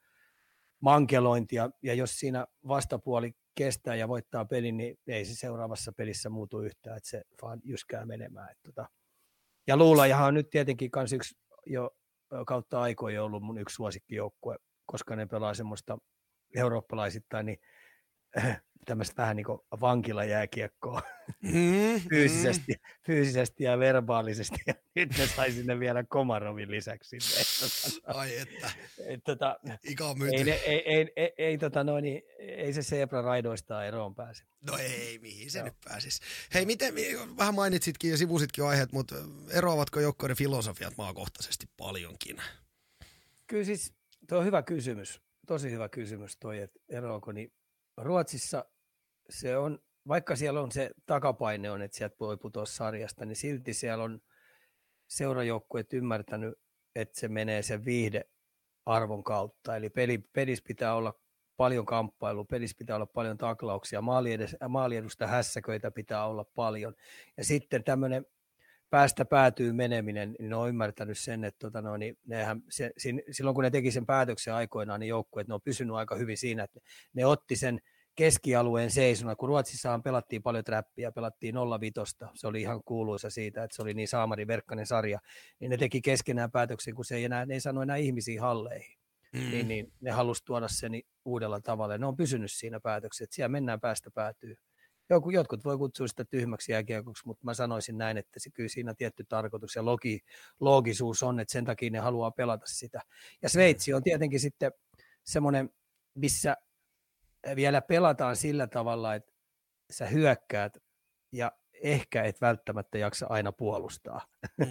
mankelointia. Ja jos siinä vastapuoli kestää ja voittaa pelin, niin ei se seuraavassa pelissä muutu yhtään, että se vaan jyskää menemään. Että tota. Ja Luulajahan on nyt tietenkin kans yksi jo kautta aikoja ollut mun yksi suosikkijoukkue, koska ne pelaa semmoista eurooppalaisittain, niin tämmöistä vähän niin kuin vankilajääkiekkoa Mm, fyysisesti, fyysisesti ja verbaalisesti. Ja nyt ne sai sinne vielä Komarovin lisäksi. sinne. Tota, Ai että, et tota, Ika on ei, myyty. ne, ei, ei, ei, ei, tota noin, niin ei se Sebra raidoistaan eroon pääse. No ei, mihin se Joo. nyt pääsis. Hei, miten, vähän mainitsitkin ja sivusitkin aiheet, mutta eroavatko joukkoiden filosofiat maakohtaisesti paljonkin? Kyllä siis tuo on hyvä kysymys, tosi hyvä kysymys toi, että eroako, niin Ruotsissa se on, vaikka siellä on se takapaine on, että sieltä voi putoa sarjasta, niin silti siellä on seurajoukkueet ymmärtänyt, että se menee sen viihde arvon kautta. Eli peli, pelissä pitää olla paljon kamppailu, pelissä pitää olla paljon taklauksia, maaliedusta hässäköitä pitää olla paljon. Ja sitten tämmöinen päästä päätyy meneminen, niin ne on ymmärtänyt sen, että tota no, niin nehän, se, sin, silloin kun ne teki sen päätöksen aikoinaan, niin joukkueet, ne on pysynyt aika hyvin siinä, että ne otti sen keskialueen seisona, kun Ruotsissahan pelattiin paljon trappia, pelattiin 05, se oli ihan kuuluisa siitä, että se oli niin saamari verkkainen sarja, niin ne teki keskenään päätöksen, kun se ei, enää, ne ei saanut enää ihmisiä halleihin, mm. niin, niin ne halusi tuoda sen uudella tavalla, ne on pysynyt siinä päätöksessä, että siellä mennään päästä päätyy. Joku, jotkut voi kutsua sitä tyhmäksi jääkiekoksi, mutta mä sanoisin näin, että se, kyllä siinä tietty tarkoitus ja logi, loogisuus on, että sen takia ne haluaa pelata sitä. Ja Sveitsi on tietenkin sitten semmoinen, missä vielä pelataan sillä tavalla, että sä hyökkäät ja ehkä et välttämättä jaksa aina puolustaa. Mm.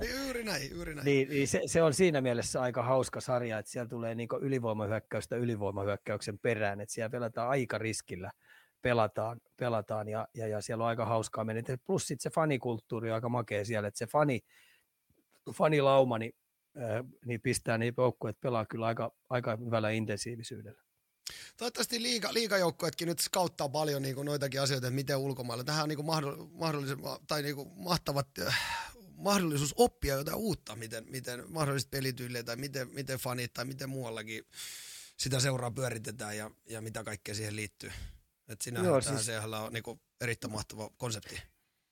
Niin, juuri näin, juuri näin. Niin, niin se, se, on siinä mielessä aika hauska sarja, että siellä tulee niin ylivoimahyökkäystä ylivoimahyökkäyksen perään, että siellä pelataan aika riskillä, pelataan, pelataan ja, ja, ja siellä on aika hauskaa mennä. Plus sitten se fanikulttuuri on aika makea siellä, että se fani, fanilauma niin, äh, niin pistää niin joukkueet pelaa kyllä aika, aika hyvällä intensiivisyydellä. Toivottavasti liiga, liigajoukkuetkin nyt skauttaa paljon niin kuin noitakin asioita, että miten ulkomailla. Tähän on niin kuin mahdollisen, tai niin kuin mahtavat äh, mahdollisuus oppia jotain uutta, miten, miten mahdollisesti pelityyliä tai miten, miten fanit tai miten muuallakin sitä seuraa pyöritetään ja, ja mitä kaikkea siihen liittyy. Et sinähän Joo, siis... on niin kuin erittäin mahtava konsepti.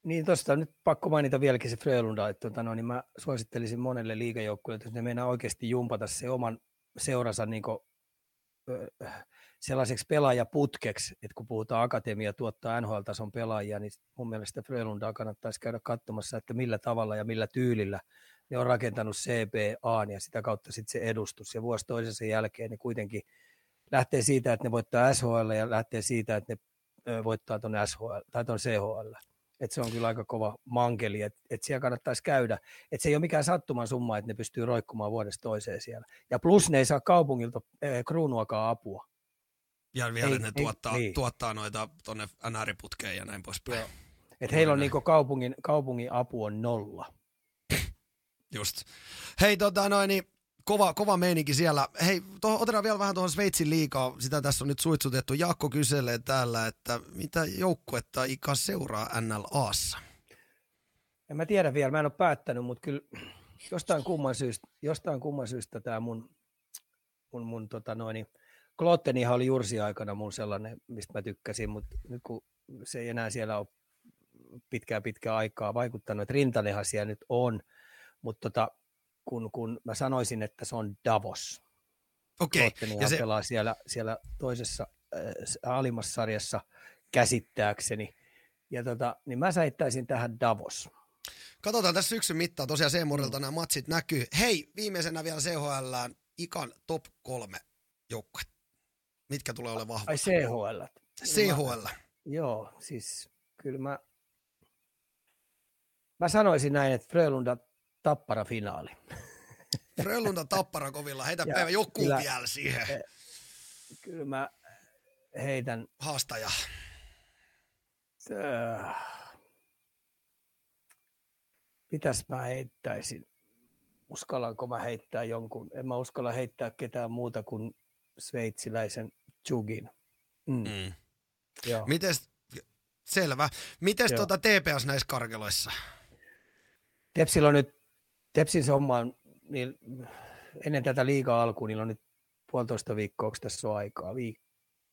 Niin tuosta on nyt pakko mainita vieläkin se Frölunda, että tota, no, niin mä suosittelisin monelle liigajoukkueelle, että jos ne meinaa oikeasti jumpata se oman seuransa niin kuin, sellaiseksi pelaajaputkeksi, että kun puhutaan akatemia tuottaa NHL-tason pelaajia, niin mun mielestä Frölundaa kannattaisi käydä katsomassa, että millä tavalla ja millä tyylillä ne on rakentanut CBA ja sitä kautta sitten se edustus. Ja vuosi toisensa jälkeen ne kuitenkin lähtee siitä, että ne voittaa SHL ja lähtee siitä, että ne voittaa tuon SHL tai tuon CHL. Et se on kyllä aika kova mankeli, että et siellä kannattaisi käydä. Et se ei ole mikään sattuman summa, että ne pystyy roikkumaan vuodesta toiseen siellä. Ja plus ne ei saa kaupungilta äh, kruunuakaan apua. Ja vielä Ei, ne ei, tuottaa, niin. tuottaa noita tuonne NR-putkeen ja näin poispäin. Joo. Et heillä on niinku kaupungin, kaupungin apu on nolla. Just. Hei, tota noin, niin kova, kova meininki siellä. Hei, to, otetaan vielä vähän tuohon Sveitsin liikaa. Sitä tässä on nyt suitsutettu. Jaakko kyselee täällä, että mitä joukkuetta Ika seuraa NLAssa? En mä tiedä vielä, mä en ole päättänyt, mutta kyllä jostain kumman syystä, jostain kumman syystä tämä mun, mun, mun tota noin, Klottenihan oli Jursi aikana mun sellainen, mistä mä tykkäsin, mutta nyt kun se ei enää siellä ole pitkää pitkää aikaa vaikuttanut, että Rintanenhan siellä nyt on, mutta tota, kun, kun mä sanoisin, että se on Davos. Okei, okay. Klottenihan ja se, pelaa siellä, siellä toisessa äh, alimmassa sarjassa käsittääkseni. Ja tota, niin mä säittäisin tähän Davos. katsotaan tässä syksyn mittaan. Tosiaan Seemurilta nämä matsit näkyy. Hei, viimeisenä vielä CHL Ikan top kolme joukkue. Mitkä tulee olemaan vahvoja? Ai CHL. CHL. Joo, siis kyllä mä, mä sanoisin näin, että Frölunda tappara finaali. Frölunda Tappara kovilla. Heitä Ja päivä joku kyllä- vielä siihen. Kyllä mä heitän, Haastaja. mitäs mä heittäisin? Uskallanko mä heittää jonkun? En mä uskalla heittää ketään muuta kuin sveitsiläisen Jugin. Mm. Mm. Joo. Mites, selvä. Mites Joo. tuota TPS näissä karkeloissa? Tepsillä on nyt, Tepsin se homma on, niin ennen tätä liigaa alkuun, niillä on nyt puolitoista viikkoa, onko tässä on aikaa, Viik-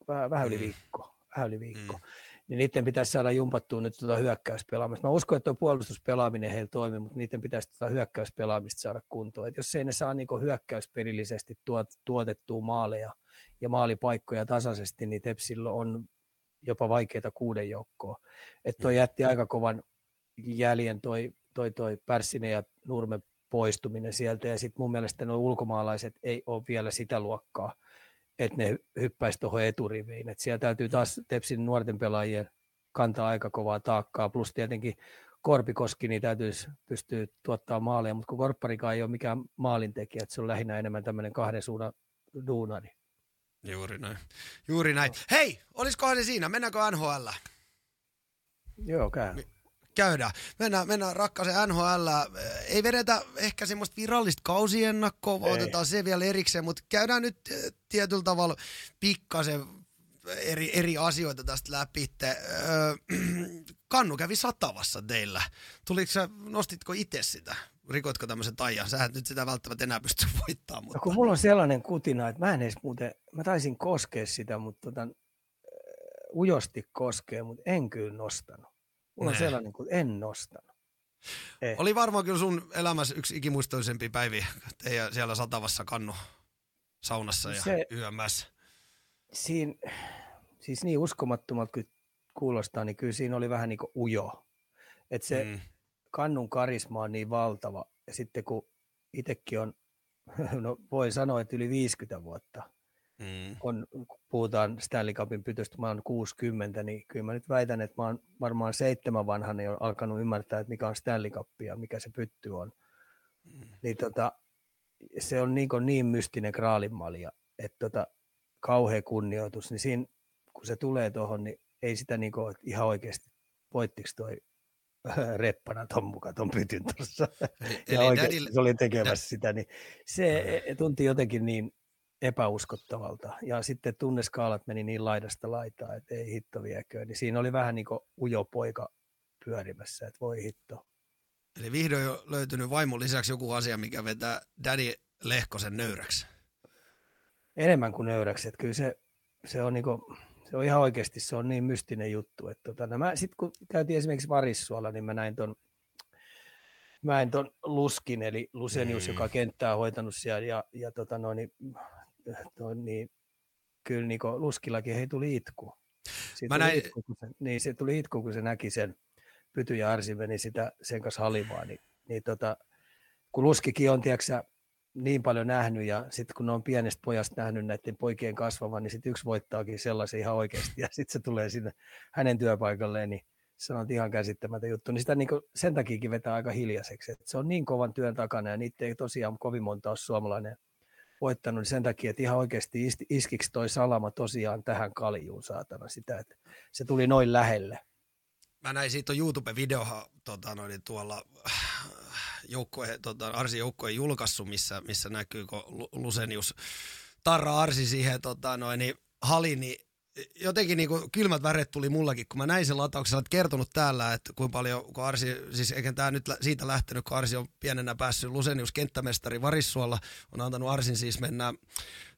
vähän, vähän yli Mm. viikko, vähän yli viikko. Mm. Niin niiden pitäisi saada jumpattua nyt tuota hyökkäyspelaamista. Mä uskon, että tuo puolustuspelaaminen heillä toimii, mutta niiden pitäisi tuota hyökkäyspelaamista saada kuntoon. Et jos ei ne saa niinku hyökkäyspelillisesti tuot, tuotettua maaleja ja maalipaikkoja tasaisesti, niin Tepsillä on jopa vaikeita kuuden joukkoa. Että toi jätti aika kovan jäljen toi, toi, toi Pärssinen ja Nurme poistuminen sieltä. Ja sitten mun mielestä nuo ulkomaalaiset ei ole vielä sitä luokkaa, että ne hyppäisi tuohon eturiviin. Et siellä täytyy taas Tepsin nuorten pelaajien kantaa aika kovaa taakkaa, plus tietenkin Korpikoski, niin täytyisi pystyä tuottaa maaleja, mutta kun Korpparikaan ei ole mikään maalintekijä, että se on lähinnä enemmän tämmöinen kahden suunnan duunari. Juuri näin. Juuri näin. Hei, olisikohan se siinä? Mennäänkö NHL? Joo, käy. Käydään. Mennään, mennään rakkaaseen NHL. Ei vedetä ehkä semmoista virallista kausiennakkoa, vaan Ei. otetaan se vielä erikseen, mutta käydään nyt tietyllä tavalla pikkasen eri, eri asioita tästä läpi. Öö, Kannu kävi satavassa teillä. Tuliko sä, nostitko itse sitä? Rikoitko tämmöisen taian? Sä et nyt sitä välttämättä enää pysty voittamaan, mutta... No kun mulla on sellainen kutina, että mä en edes muuten, mä taisin koskea sitä, mutta tota, ujosti koskee, mutta en kyllä nostanut. Mulla on Nee. sellainen, kun en nostanut. Ei. Oli varmaan kyllä sun elämässä yksi ikimuistoisempia päiviä teidän siellä satavassa kannu saunassa ja Se- YMS. Siin, siis niin uskomattomalta kuin kuulostaa, niin kyllä siinä oli vähän niin kuin ujo. Että se Mm. kannun karisma on niin valtava. Ja sitten kun itsekin on, no voi sanoa, että yli 50 vuotta Mm. on, kun puhutaan Stanley Cupin pytöstä, mä oon 60, niin kyllä mä nyt väitän, että mä oon varmaan seitsemän vanhan jo alkanut ymmärtää, että mikä on Stanley Cup ja mikä se pytty on. Niin tota, se on niin, niin mystinen graalinmalja, että tota, kauhea kunnioitus, niin siinä, kun se tulee tuohon, niin ei sitä niin kuin, ihan oikeasti, voittiko toi reppana ton mukaan ton pytyn tuossa. Ja eli oikeasti se oli tekemässä sitä, niin se tunti jotenkin niin epäuskottavalta. Ja sitten tunneskaalat meni niin laidasta laitaa, että ei hitto vieköön. Niin siinä oli vähän niin kuin ujo poika pyörimässä, että voi hitto. eli vihdoin on löytynyt vaimon lisäksi joku asia, mikä vetää Daddy Lehkosen nöyräksi. Enemmän kuin nöyräksi, että kyllä se, se on niin kuin, se on ihan oikeasti se on niin mystinen juttu. Että tota, no mä, sit kun käytiin esimerkiksi Varissuolla, niin mä näin ton, mä näin ton Luskin, eli Lusenius, Mm. joka kenttää on hoitanut siellä, ja, ja tota noin, niin, noin, niin, kyllä niin Luskillakin hei tuli itku. Siitä Mä tuli näin- itku, kun se, niin se tuli itku, kun se näki sen Pyty ja Arsi meni sitä sen kanssa halimaan, niin, niin tota, kun Luskikin on, tiedätkö, niin paljon nähnyt ja sitten kun on pienestä pojasta nähnyt näiden poikien kasvavan, niin sitten yksi voittaakin sellaisen ihan oikeasti ja sitten se tulee sinne hänen työpaikalleen, niin se on ihan käsittämätön juttu. Niin sitä niin sen takiakin vetää aika hiljaiseksi. Et se on niin kovan työn takana ja niitä ei tosiaan kovin monta ole suomalainen voittanut niin sen takia, että ihan oikeasti is- iskiksi toi salama tosiaan tähän kaljuun saatana sitä, että se tuli noin lähelle. Mä näin siitä on YouTube-videohan tota, noin, tuolla joukkue, tota, Arsi joukkojen julkaissut, missä, missä näkyy, kun Lu- Lusenius tarra Arsi siihen tota, noin, niin, hali, niin jotenkin niin kuin kylmät väret tuli mullakin, kun mä näin sen latauksen, olet kertonut täällä, että kuinka paljon, kun Arsi, siis eikä tämä nyt siitä lähtenyt, kun Arsi on pienenä päässyt Lusenius kenttämestari Varissuolla, on antanut Arsin siis mennä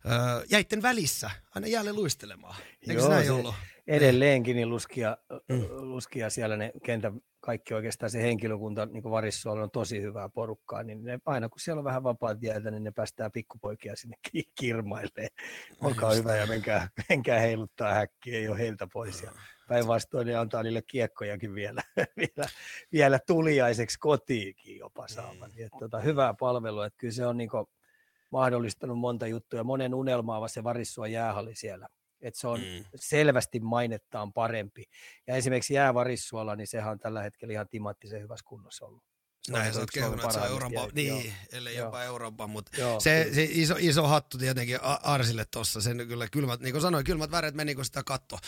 öö, jäitten välissä aina jälleen luistelemaan. Eikö Joo, näin se- ollut? Edelleenkin niin luskia, mm. luskia siellä ne kentän kaikki oikeastaan se henkilökunta niin Varissuolla on tosi hyvää porukkaa, niin ne, aina kun siellä on vähän vapaat jäätä, niin ne päästää pikkupoikia sinne ki- kirmaille. Olkaa just hyvä ja menkää, menkää heiluttaa häkkiä, ei ole heiltä pois. Ja päinvastoin ne antaa niille kiekkojakin vielä, vielä, vielä tuliaiseksi kotiinkin jopa saavan. Mm. Että, tota, hyvää palvelua, että kyllä se on niin mahdollistanut monta juttuja. Monen unelmaava se Varissua jäähalli siellä. Että se on Mm. selvästi mainettaan parempi. Ja esimerkiksi jäävarissuolla, niin sehän on tällä hetkellä ihan timanttisen hyvässä kunnossa ollut. Näin sä oot kehunut, että se on Euroopan, niin, ellei Joo. jopa Euroopan, mutta Joo, se, se iso, iso hattu tietenkin Arsille tuossa, sen kyllä kylmät, niin kuin sanoin, kylmät väret meni, kun sitä katto.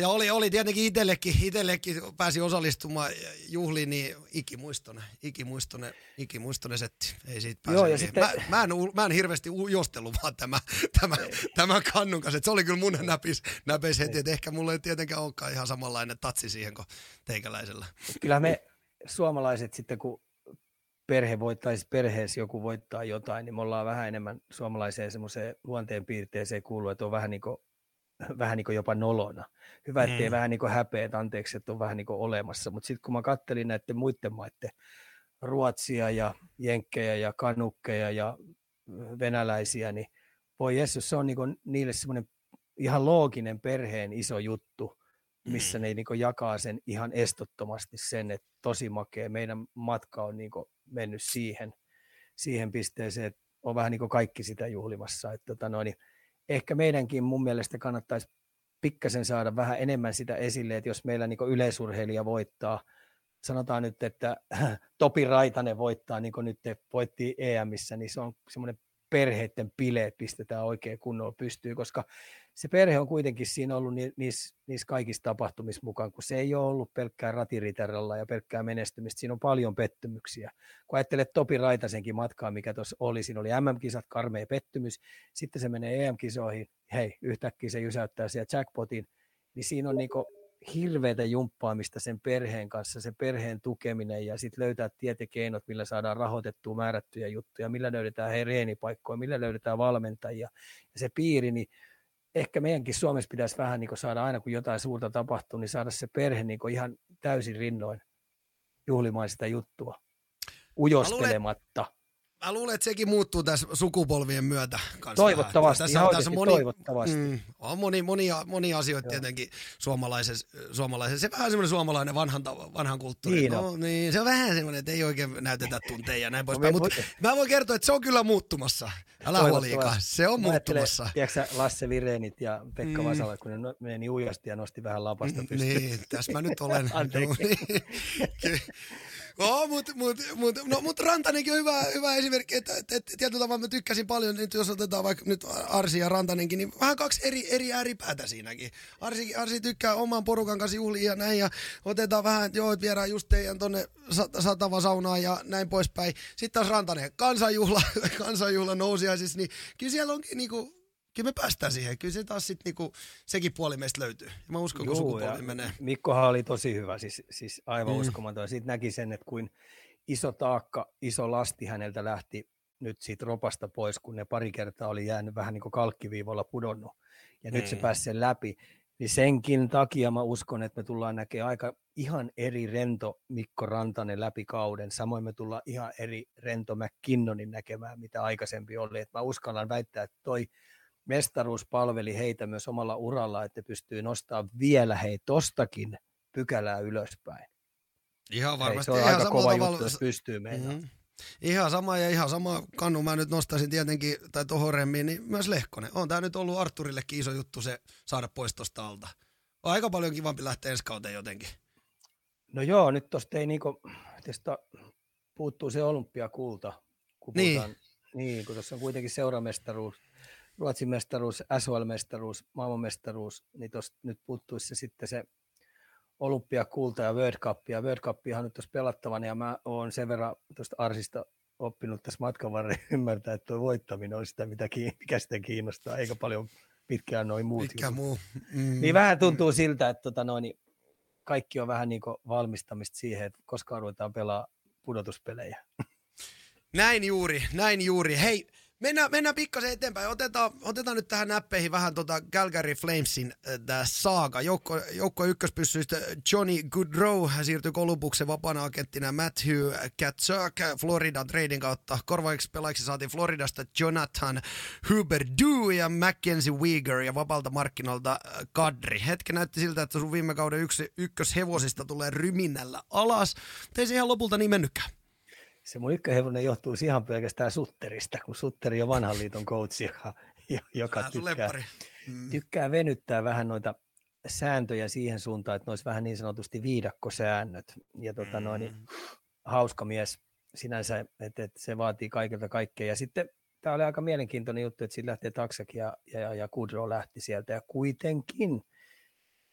Ja oli, oli tietenkin itsellekin, itsellekin pääsi osallistumaan juhliin, niin ikimuistoinen, ikimuistoinen, ikimuistoinen setti. Ei siitä pääse. Joo, ja niin. sitten- mä, mä, en, mä, en, hirveästi ujostellut vaan tämä, tämä, tämä kannun kanssa. Et se oli kyllä mun näpis, näpeis heti, että ehkä mulla ei tietenkään olekaan ihan samanlainen tatsi siihen kuin teikäläisellä. Kyllä me suomalaiset sitten, kun perhe voittaa, siis perheessä joku voittaa jotain, niin me ollaan vähän enemmän suomalaiseen semmoiseen luonteenpiirteeseen kuuluu, että on vähän niin kuin, vähän niin kuin jopa nolona. Hyvä, ettei Mm. vähän niin kuin häpeä, että anteeksi, että on vähän niin kuin olemassa. Mutta sitten kun mä kattelin näiden muiden maiden, Ruotsia ja Jenkkejä ja Kanukkeja ja venäläisiä, niin voi Jessus, se on niin kuin niille semmoinen ihan looginen perheen iso juttu, missä Mm. ne niin jakaa sen ihan estottomasti sen, että tosi makea. Meidän matka on niin mennyt siihen, siihen pisteeseen, että on vähän niin kaikki sitä juhlimassa. Että tota noin, niin ehkä meidänkin mun mielestä kannattaisi pikkasen saada vähän enemmän sitä esille, että jos meillä niin yleisurheilija voittaa, sanotaan nyt, että Topi Raitanen voittaa, niin kuin nyt voitti EMissä, niin se on semmoinen perheiden bileet pistetään oikein kunnolla pystyy, koska se perhe on kuitenkin siinä ollut ni- niissä, niissä kaikissa tapahtumissa mukaan, kun se ei ole ollut pelkkää ratiriteralla ja pelkkää menestymistä, siinä on paljon pettymyksiä. Kun ajattelet Topi Raitasenkin matkaa, mikä tuossa oli, siinä oli MM-kisat, karmea pettymys, sitten se menee EM-kisoihin, hei, yhtäkkiä se jysäyttää siellä jackpotin, niin siinä on niinku hirveätä jumppaamista sen perheen kanssa, sen perheen tukeminen ja sitten löytää tiet ja keinot, millä saadaan rahoitettua määrättyjä juttuja, millä löydetään he reenipaikkoja, millä löydetään valmentajia ja se piiri, niin ehkä meidänkin Suomessa pitäisi vähän niin saada aina, kun jotain suurta tapahtuu, niin saada se perhe niin ihan täysin rinnoin juhlimaan sitä juttua, ujostelematta. Mä luulen, että sekin muuttuu tässä sukupolvien myötä. Kanssa Toivottavasti, vähän. ihan oikeasti toivottavasti. Mm, on moni, monia, monia asioita Joo. tietenkin suomalaisessa, suomalaisessa. Se vähän semmoinen suomalainen vanhan, vanhan kulttuuri. Niin no, on. niin, se on vähän semmoinen, että ei oikein näytetä tunteja ja näin poispäin. me- Mutta mä voin kertoa, että se on kyllä muuttumassa. Älä Toivottavasti. se on Mä muuttumassa. Tiedätkö Lasse Virenit ja Pekka Mm. mm. Vasala, kun ne no- meni ujasti ja nosti vähän lapasta pystyyn. Niin, tässä mä nyt olen. Anteeksi. No, mutta mut, mut, no, mut Rantanenkin on hyvä, hyvä esimerkki, että, että, että tietyllä tavalla mä tykkäsin paljon, nyt jos otetaan vaikka nyt Arsi ja Rantanenkin, niin vähän kaksi eri, eri ääripäätä siinäkin. Arsi, Arsi tykkää oman porukan kanssa juhlia ja näin, ja otetaan vähän, että joo, että viedään just teidän tonne sa- satava saunaan ja näin poispäin. Sitten taas Rantanen, kansanjuhla, kansanjuhla nousiaisissa, niin kyllä siellä onkin niinku, kyllä me päästään siihen. Kyllä se taas sitten niinku, sekin puoli meistä löytyy. Ja mä uskon, kun Juu, ja sukupolvi menee. Mikkohan oli tosi hyvä, siis, siis aivan Mm. mm. uskomaton. Siitä näki sen, että kuin iso taakka, iso lasti häneltä lähti nyt siitä ropasta pois, kun ne pari kertaa oli jäänyt vähän niin kuin kalkkiviivalla pudonnut. Ja nyt se Mm. pääsi sen läpi. Niin senkin takia mä uskon, että me tullaan näkemään aika ihan eri rento Mikko Rantanen läpi kauden. Samoin me tullaan ihan eri rento McKinnonin näkemään, mitä aikaisempi oli. Et mä uskallan väittää, että toi mestaruus palveli heitä myös omalla uralla, että pystyy nostamaan vielä hei tostakin pykälää ylöspäin. Ihan Hei, varmasti. se on ihan aika kova tavalla- juttu, jos pystyy meidän. Mhm. Ihan sama ja ihan sama kannu mä nyt nostaisin tietenkin, tai tohon remmiin, niin myös Lehkonen. On tää nyt ollut Arturillekin iso juttu se saada pois tosta alta. On aika paljon kivampi lähteä ensi kauteen jotenkin. No joo, nyt tosta ei niinku, tästä puuttuu se olympiakulta, kun Niin. puhutaan, niin, kun tuossa on kuitenkin seuramestaruus, Ruotsin mestaruus, SHL-mestaruus, maailmanmestaruus, niin tuosta nyt puuttuisi se sitten se olympiakulta ja World Cup, ja World Cupihan nyt tuossa pelattavana, ja mä oon sen verran tuosta Arsista oppinut tässä matkan varrella ymmärtää, että tuo voittaminen on sitä, mitä, kiin- mikä sitä kiinnostaa, eikä paljon pitkään noin muut Mikä jutut. muu. Mm. Niin vähän tuntuu siltä, että tota noin, niin kaikki on vähän niin valmistamista siihen, että koskaan ruvetaan pelaa pudotuspelejä. Näin juuri, näin juuri. Hei, mennään, mennään pikkasen eteenpäin. Otetaan, otetaan nyt tähän näppeihin vähän tota Calgary Flamesin äh, saaga. Joukko, joukko ykköspyssyistä Johnny Goodrow siirtyi Kolumbuksen vapaana agenttina Matthew Katsuk Florida trading kautta. Korvaiksi pelaiksi saatiin Floridasta Jonathan Huberdeau ja Mackenzie Weegar ja vapaalta markkinoilta äh, Kadri. Hetki näytti siltä, että sun viime kauden yksi, ykköshevosista tulee ryminällä alas. Ei se ihan lopulta niin mennytkään. Se mun ykköhevonen johtuu ihan pelkästään Sutterista, kun Sutteri on vanhan liiton coach, joka, joka tykkää. Mm. tykkää venyttää vähän noita sääntöjä siihen suuntaan, että ne olisi vähän niin sanotusti viidakkosäännöt. Ja tota noin, niin Mm. hauska mies sinänsä, että, että se vaatii kaikilta kaikkea. Ja sitten tämä oli aika mielenkiintoinen juttu, että siitä lähtee Taksak ja, ja, ja Kudro lähti sieltä. Ja kuitenkin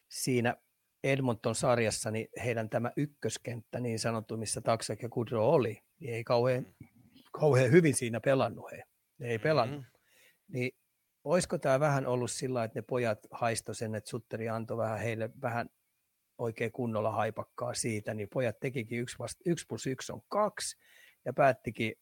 siinä Edmonton-sarjassa niin heidän tämä ykköskenttä niin sanottu, missä Taksak ja Kudro oli, niin ei kauhean, kauhean hyvin siinä pelannut he. Ne ei pelannut. Mm-hmm. Niin olisiko tämä vähän ollut sillä, että ne pojat haisto sen, että Sutteri antoi vähän heille vähän oikein kunnolla haipakkaa siitä, niin pojat tekikin yksi, vasta, yksi plus yksi on kaksi, ja päättikin,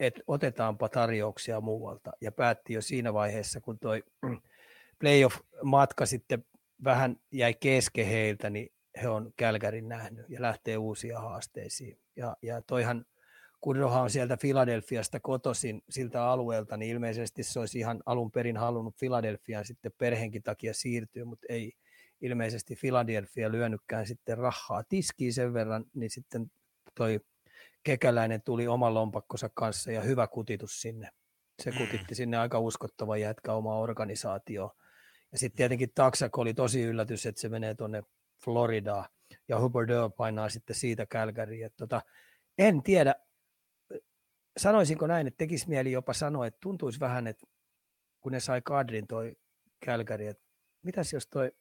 että otetaanpa tarjouksia muualta, ja päätti jo siinä vaiheessa, kun toi playoff-matka sitten vähän jäi kesken heiltä, niin he on Kälkärin nähnyt ja lähtee uusia haasteisiin. Ja, ja toihan Kudrohan on sieltä Filadelfiasta kotosin siltä alueelta, niin ilmeisesti se olisi ihan alun perin halunnut Filadelfiaan sitten perheenkin takia siirtyä, mutta ei ilmeisesti Filadelfia lyönytkään sitten rahaa tiskiin sen verran, niin sitten toi kekäläinen tuli oman lompakkonsa kanssa ja hyvä kutitus sinne. Se kutitti sinne aika uskottava jätkä oma organisaatio. Ja sitten tietenkin Taksak oli tosi yllätys, että se menee tuonne Floridaan ja Hubbard painaa sitten siitä Kälkäriin. Tota, en tiedä, sanoisinko näin, että tekisi mieli jopa sanoa, että tuntuisi vähän, että kun ne sai kadrin toi Kälkäri, että mitäs jos toi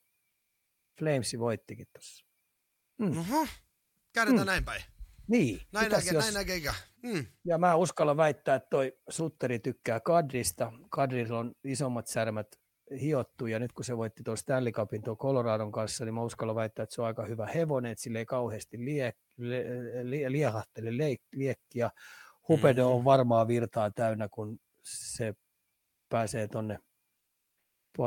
Flamesi voittikin tuossa? Mm. Oho, käydetään mm. näin päin. Niin. Näin, näkee, jos... näin näkeikä. Mm. Ja mä uskallan väittää, että toi Sutteri tykkää Kadrista. Kadrilla on isommat särmät hiottu, ja nyt kun se voitti tuon Stanley Cupin tuon Coloradon kanssa, niin mä uskallan väittää, että se on aika hyvä hevonen, että sille ei kauheasti lie, lie, lie, liehahtele leik, liekkiä. Hupedo mm-hmm. on varmaa virtaa täynnä, kun se pääsee tonne,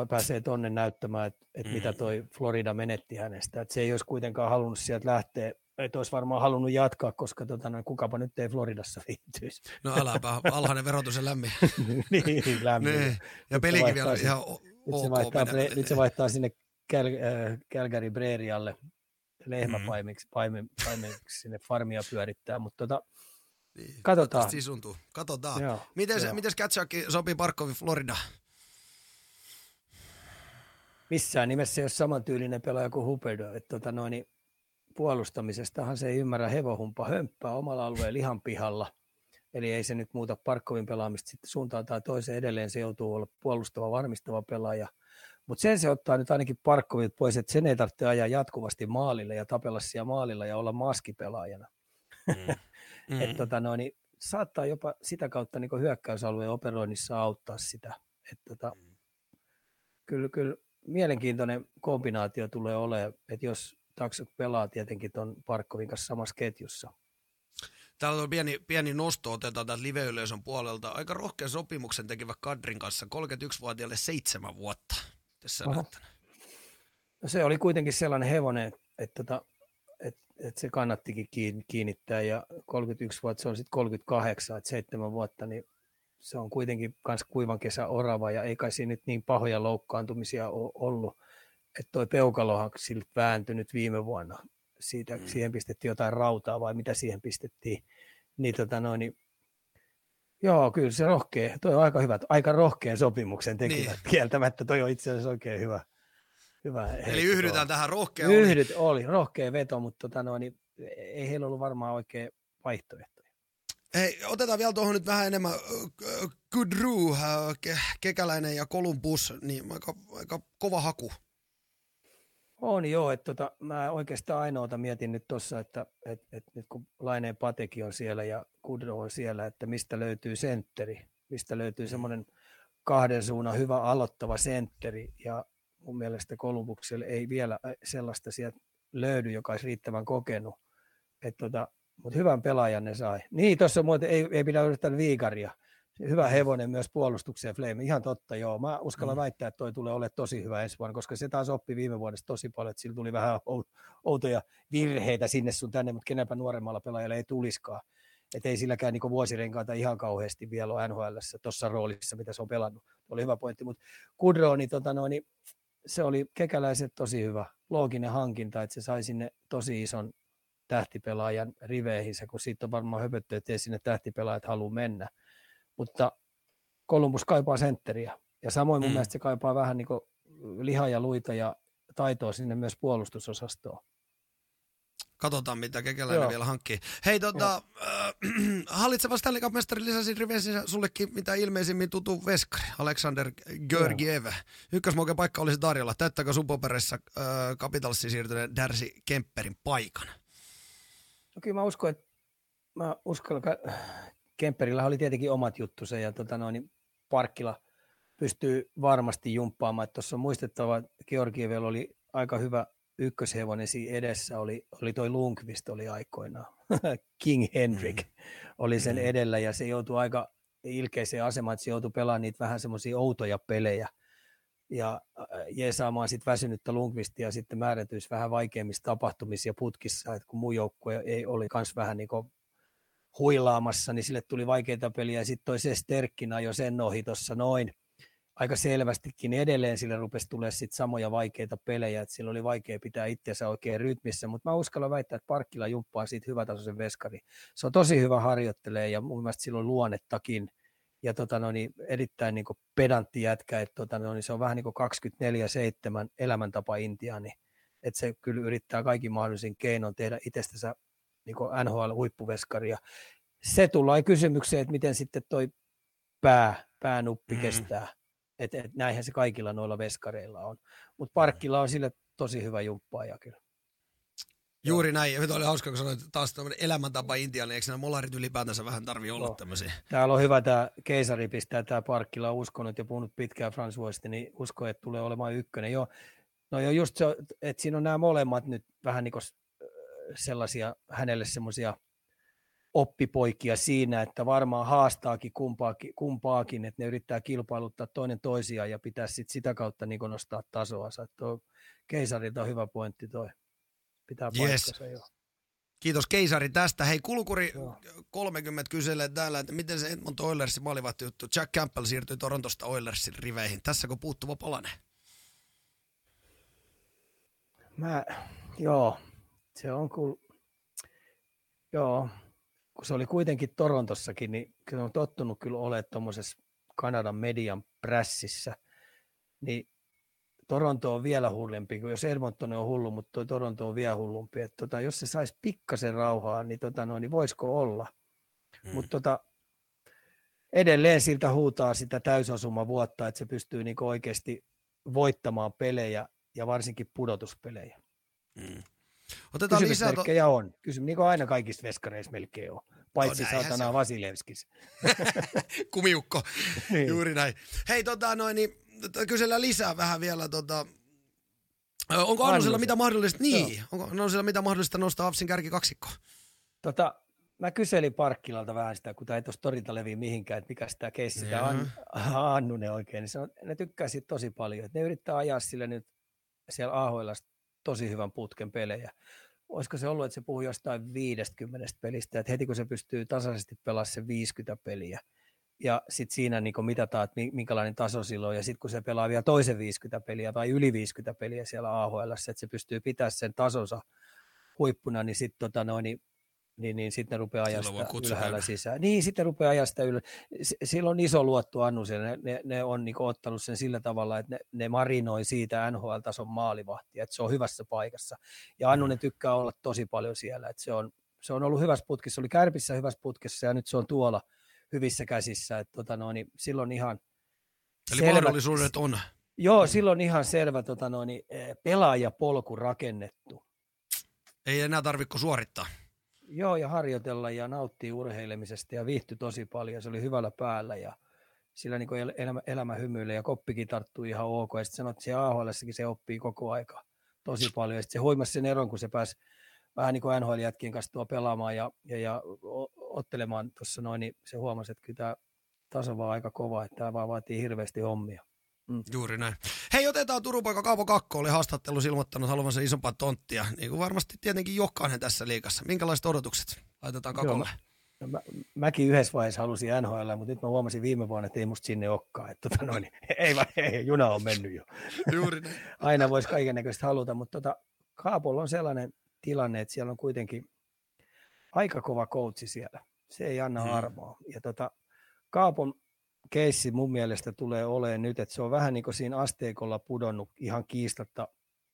pääsee tonne näyttämään, että, että mm-hmm. mitä toi Florida menetti hänestä. Että se ei olisi kuitenkaan halunnut sieltä lähteä, että olisi varmaan halunnut jatkaa, koska tota, no, kukapa nyt ei Floridassa viittyisi. No äläpä, alhainen verotus ja lämmin. niin, lämmin. Niin. Ja pelikin vielä ihan ok nyt se, vaihtaa, nyt se vaihtaa sinne Cal, äh, Calgary Breerialle lehmäpaimiksi mm. sinne farmia pyörittää, mutta tota, niin, Katsotaan. Sisuntuu. Katsotaan. Joo, miten, joo. miten Katchakki sopii Parkkovi Florida? Missään nimessä ei ole samantyylinen pelaaja kuin Huberdo. Että tota noin, niin puolustamisestahan se ei ymmärrä hevohumpa hömppää omalla alueen lihan pihalla. Eli ei se nyt muuta Parkkovin pelaamista sitten suuntaan tai toiseen. Edelleen se joutuu olla puolustava, varmistava pelaaja. Mutta sen se ottaa nyt ainakin Parkkovit pois, että sen ei tarvitse ajaa jatkuvasti maalille ja tapella siellä maalilla ja olla maskipelaajana. Mm. Mm. että tota noin, niin saattaa jopa sitä kautta niin hyökkäysalueen operoinnissa auttaa sitä. Että tota, mm. kyllä, kyllä mielenkiintoinen kombinaatio tulee olemaan, että jos Taksok pelaa tietenkin tuon Parkkovin kanssa samassa ketjussa. Täällä on pieni, pieni nosto, otetaan täältä live-yleisön puolelta. Aika rohkea sopimuksen tekevä Kadrin kanssa, 31-vuotiaalle seitsemän vuotta. Tässä no se oli kuitenkin sellainen hevonen, että, että, tota, että, että se kannattikin kiinnittää ja 31 vuotta, se on sitten 38, että seitsemän vuotta, niin se on kuitenkin myös kuivan kesä orava ja ei kai siinä nyt niin pahoja loukkaantumisia ole ollut. Että toi peukalohan siltä vääntynyt viime vuonna. Siitä, mm. Siihen pistettiin jotain rautaa vai mitä siihen pistettiin. Niin, tota noin, niin Joo, kyllä se rohkea. Toi on aika hyvä, aika rohkean sopimuksen tekivät. Niin. Kieltämättä toi on itse asiassa oikein hyvä. hyvä Eli yhdytään tähän rohkea Yhdyt, oli. oli rohkea veto, mutta tota noin, niin ei heillä ollut varmaan oikein vaihtoehto. Hei, otetaan vielä tuohon nyt vähän enemmän Kudru, Kekäläinen ja Columbus, niin aika, aika kova haku. On joo, että tota, mä oikeastaan ainoata mietin nyt tuossa, että et, et nyt kun Laineen Pateki on siellä ja Kudro on siellä, että mistä löytyy sentteri, mistä löytyy mm. semmoinen kahden suunnan hyvä aloittava sentteri ja mun mielestä Kolumbukselle ei vielä sellaista sieltä löydy, joka olisi riittävän kokenut. Et tota, mutta hyvän pelaajan ne sai. Niin, tuossa muuten ei, ei pidä yrittää viikaria. Hyvä hevonen myös puolustukseen Flame. Ihan totta, joo. Mä uskallan mm. väittää, että toi tulee olemaan tosi hyvä ensi vuonna, koska se taas oppi viime vuodesta tosi paljon, että sillä tuli vähän outoja virheitä sinne sun tänne, mutta kenenpä nuoremmalla pelaajalla ei tuliskaan. Että ei silläkään niin vuosirenkaita ihan kauheasti vielä ole nhl tuossa roolissa, mitä se on pelannut. Oli hyvä pointti, mutta Kudro, niin, tota noin, niin se oli kekäläiset tosi hyvä, looginen hankinta, että se sai sinne tosi ison tähtipelaajan riveihin, kun siitä on varmaan höpötty, että ei sinne tähtipelaajat halua mennä. Mutta Columbus kaipaa sentteriä. Ja samoin mun mm. mielestä se kaipaa vähän niin lihaa ja luita ja taitoa sinne myös puolustusosastoon. Katsotaan, mitä Kekäläinen vielä hankkii. Hei, tota, äh, hallitseva Stanley Cup-mestari lisäsi riveissä sullekin mitä ilmeisimmin tutu veskari, Alexander Georgiev. Ykkösmoken paikka olisi tarjolla. Täyttääkö Supoperessa äh, Capitalsiin siirtyneen Darcy Kemperin paikan? No kyllä mä uskon, että mä uskon, että Kemperillä oli tietenkin omat juttusa ja tota noin, niin Parkkila pystyy varmasti jumppaamaan. Tuossa on muistettava, että Georgievilla oli aika hyvä ykköshevonen siinä edessä oli, oli toi Lundqvist oli aikoinaan. King Henrik mm. oli sen mm. edellä ja se joutui aika ilkeiseen asemaan, että se joutui pelaamaan niitä vähän semmoisia outoja pelejä ja äh, jeesaamaan sitten väsynyttä Lundqvistia sitten määrätyisi vähän vaikeimmissa tapahtumissa ja putkissa, että kun muu joukkue ei oli kans vähän niin huilaamassa, niin sille tuli vaikeita peliä. Sitten toi se Sterkkina jo sen ohi tuossa noin aika selvästikin. Edelleen sille rupesi tulee sit samoja vaikeita pelejä, että sillä oli vaikea pitää itseänsä oikein rytmissä, mutta mä uskallan väittää, että Parkkila jumppaa siitä hyvätasoisen veskari. Se on tosi hyvä harjoittelee ja mun mielestä sillä on luonnettakin. Ja tota, no niin, erittäin niin pedantti jätkä, että tota, no niin, se on vähän niin kuin 24-7 elämäntapa Intiani, että se kyllä yrittää kaikki mahdollisin keinoin tehdä itsestänsä niin NHL-huippuveskaria. Se tulee kysymykseen, että miten sitten toi pää, päänuppi mm. kestää että et näinhän se kaikilla noilla veskareilla on. Mutta Parkkilla on sille tosi hyvä jumppaaja kyllä. Juuri näin. Ja oli hauska, kun sanoit taas tämmöinen elämäntapa Intialle. Eikö nämä molarit ylipäätänsä vähän tarvi olla no. tämmöisiä? Täällä on hyvä tämä keisari pistää tämä Parkkila uskonut ja puhunut pitkään Françoisista, niin usko, että tulee olemaan ykkönen. Joo, no jo just se, että siinä on nämä molemmat nyt vähän niin kuin sellaisia hänelle semmoisia – oppipoikia siinä, että varmaan haastaakin kumpaakin, kumpaakin, että ne yrittää kilpailuttaa toinen toisiaan ja pitää sit sitä kautta niin nostaa tasoa. Tuo keisarilta on hyvä pointti toi. Pitää paikkansa yes. jo. Kiitos Keisari tästä. Hei, Kulkuri Joo. 30 kyselee täällä, että miten se Edmonton Oilersin maalivahti juttu. Jack Campbell siirtyi Torontosta Oilersin riveihin. Tässäkö puuttuva palane? Mä, joo, se on kyllä, joo, kun se oli kuitenkin Torontossakin, niin kyllä on tottunut kyllä olemaan tuommoisessa Kanadan median prässissä, niin Toronto on vielä hullempi, kun jos Edmonton on hullu, mutta tuo Toronto on vielä hullumpi. Että tota, jos se saisi pikkasen rauhaa, niin, tota, no, niin voisiko olla. Hmm. Mutta tota, edelleen siltä huutaa sitä täysosuma vuotta, että se pystyy niinku oikeasti voittamaan pelejä ja varsinkin pudotuspelejä. Hmm. Otetaan lisää to... on. Kysymys, niin kuin aina kaikissa veskareissa melkein on. Paitsi no, saatana Vasilevskis. Kumiukko, niin. juuri näin. Hei, tota, noin, niin, kysellään lisää vähän vielä. Tota, onko Annusella mitä mahdollista, niin, Joo. onko Annusella mitä mahdollista nostaa Avsin kärki kaksikko? Tota, mä kyselin Parkkilalta vähän sitä, kun tämä ei tuossa torita leviä mihinkään, että mikä sitä keissi, sitä An, Annunen oikein, niin sanoi, ne tykkää siitä tosi paljon. Että ne yrittää ajaa sille nyt siellä AHL tosi hyvän putken pelejä. Olisiko se ollut, että se puhuu jostain 50 pelistä, että heti kun se pystyy tasaisesti pelaamaan se 50 peliä, ja sitten siinä niin mitataan, että minkälainen taso silloin, ja sitten kun se pelaa vielä toisen 50 peliä tai yli 50 peliä siellä AHL, että se pystyy pitämään sen tasonsa huippuna, niin sitten tota niin niin, niin sitten ne rupeaa ajaa sitä ylhäällä sisään. Niin, sitten rupeaa ajaa sitä ylhäällä. Sillä on iso luotto Annuselle. Ne, ne, ne on niin ottanut sen sillä tavalla, että ne, ne marinoi siitä NHL-tason maalivahtia, että se on hyvässä paikassa. Ja Annunen mm. tykkää olla tosi paljon siellä, että se on, se on ollut hyvässä putkissa, se oli Kärpissä hyvässä putkissa ja nyt se on tuolla hyvissä käsissä. Että tota no, niin silloin ihan Eli selvä, mahdollisuudet on. Joo, silloin ihan selvä tota no, niin, pelaajapolku rakennettu. Ei enää tarvitse suorittaa. Joo, ja harjoitella ja nauttii urheilemisesta ja viihtyi tosi paljon. Se oli hyvällä päällä ja sillä niin elämä, elämä hymyilee ja koppikin tarttuu ihan ok. Ja sitten sanoi, että siellä ahl se oppii koko aika tosi paljon. Ja sitten se huimasi sen eron, kun se pääsi vähän niin kuin NHL-jätkien kanssa tuo pelaamaan ja, ja, ja ottelemaan tuossa noin, niin se huomasi, että kyllä tämä taso vaan aika kova, että tämä vaan vaatii hirveästi hommia. Mm. Juuri näin. Hei, otetaan Turun poika Kaapo Kakko, oli haastattelussa ilmoittanut haluavansa isompaa tonttia, niin kuin varmasti tietenkin jokainen tässä liikassa. Minkälaiset odotukset laitetaan Kakolle? Joo, mä, mä, mäkin yhdessä vaiheessa halusin NHL, mutta nyt mä huomasin viime vuonna, että ei musta sinne olekaan. Että, tota noin, ei, vai, ei, juna on mennyt jo. Juuri. Aina voisi kaiken näköistä haluta, mutta tota, Kaapolla on sellainen tilanne, että siellä on kuitenkin aika kova koutsi siellä. Se ei anna hmm. armoa. Ja tota, Kaapon keissi mun mielestä tulee olemaan nyt, että se on vähän niin kuin siinä asteikolla pudonnut ihan kiistatta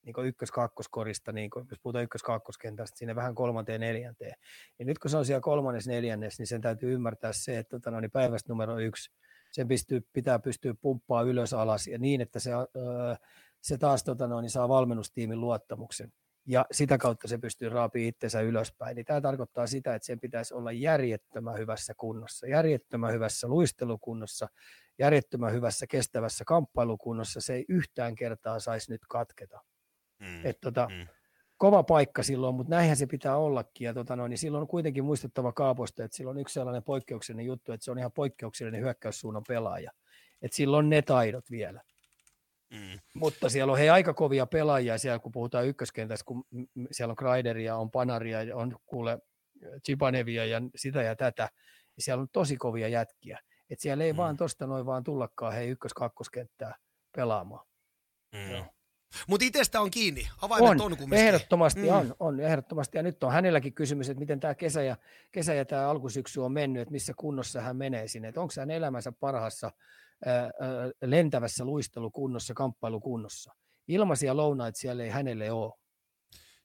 niin ykkös-kakkoskorista, niin kuin, jos puhutaan ykkös-kakkoskentästä, sinne vähän kolmanteen neljänteen. Ja nyt kun se on siellä kolmannes neljännes, niin sen täytyy ymmärtää se, että tota, no, niin päivästä numero yksi, sen pystyy, pitää pystyä pumppaa ylös alas ja niin, että se, öö, se taas tota, no, niin saa valmennustiimin luottamuksen ja sitä kautta se pystyy raapimaan itsensä ylöspäin. Niin tämä tarkoittaa sitä, että sen pitäisi olla järjettömän hyvässä kunnossa, järjettömän hyvässä luistelukunnossa, järjettömän hyvässä kestävässä kamppailukunnossa. Se ei yhtään kertaa saisi nyt katketa. Mm, Et tota, mm. Kova paikka silloin, mutta näinhän se pitää ollakin. Ja tota noin, niin silloin on kuitenkin muistettava Kaaposta, että silloin on yksi sellainen poikkeuksellinen juttu, että se on ihan poikkeuksellinen hyökkäyssuunnan pelaaja. Että silloin on ne taidot vielä. Mm. Mutta siellä on he aika kovia pelaajia siellä, kun puhutaan ykköskentässä, kun siellä on Kreideria, on Panaria, on kuule Chipanevia ja sitä ja tätä. Ja siellä on tosi kovia jätkiä. Et siellä ei mm. vaan tosta noin vaan tullakaan hei ykkös-kakkoskenttää pelaamaan. Mm. Mutta itsestä on kiinni, avaimet on, on kumminkin. Ehdottomasti mm. on, on, ehdottomasti. Ja nyt on hänelläkin kysymys, että miten tämä kesä ja, kesä ja tämä alkusyksy on mennyt, että missä kunnossa hän menee sinne. Että onko hän elämänsä parhaassa lentävässä luistelukunnossa, kamppailukunnossa. Ilmaisia lounaita siellä ei hänelle ole.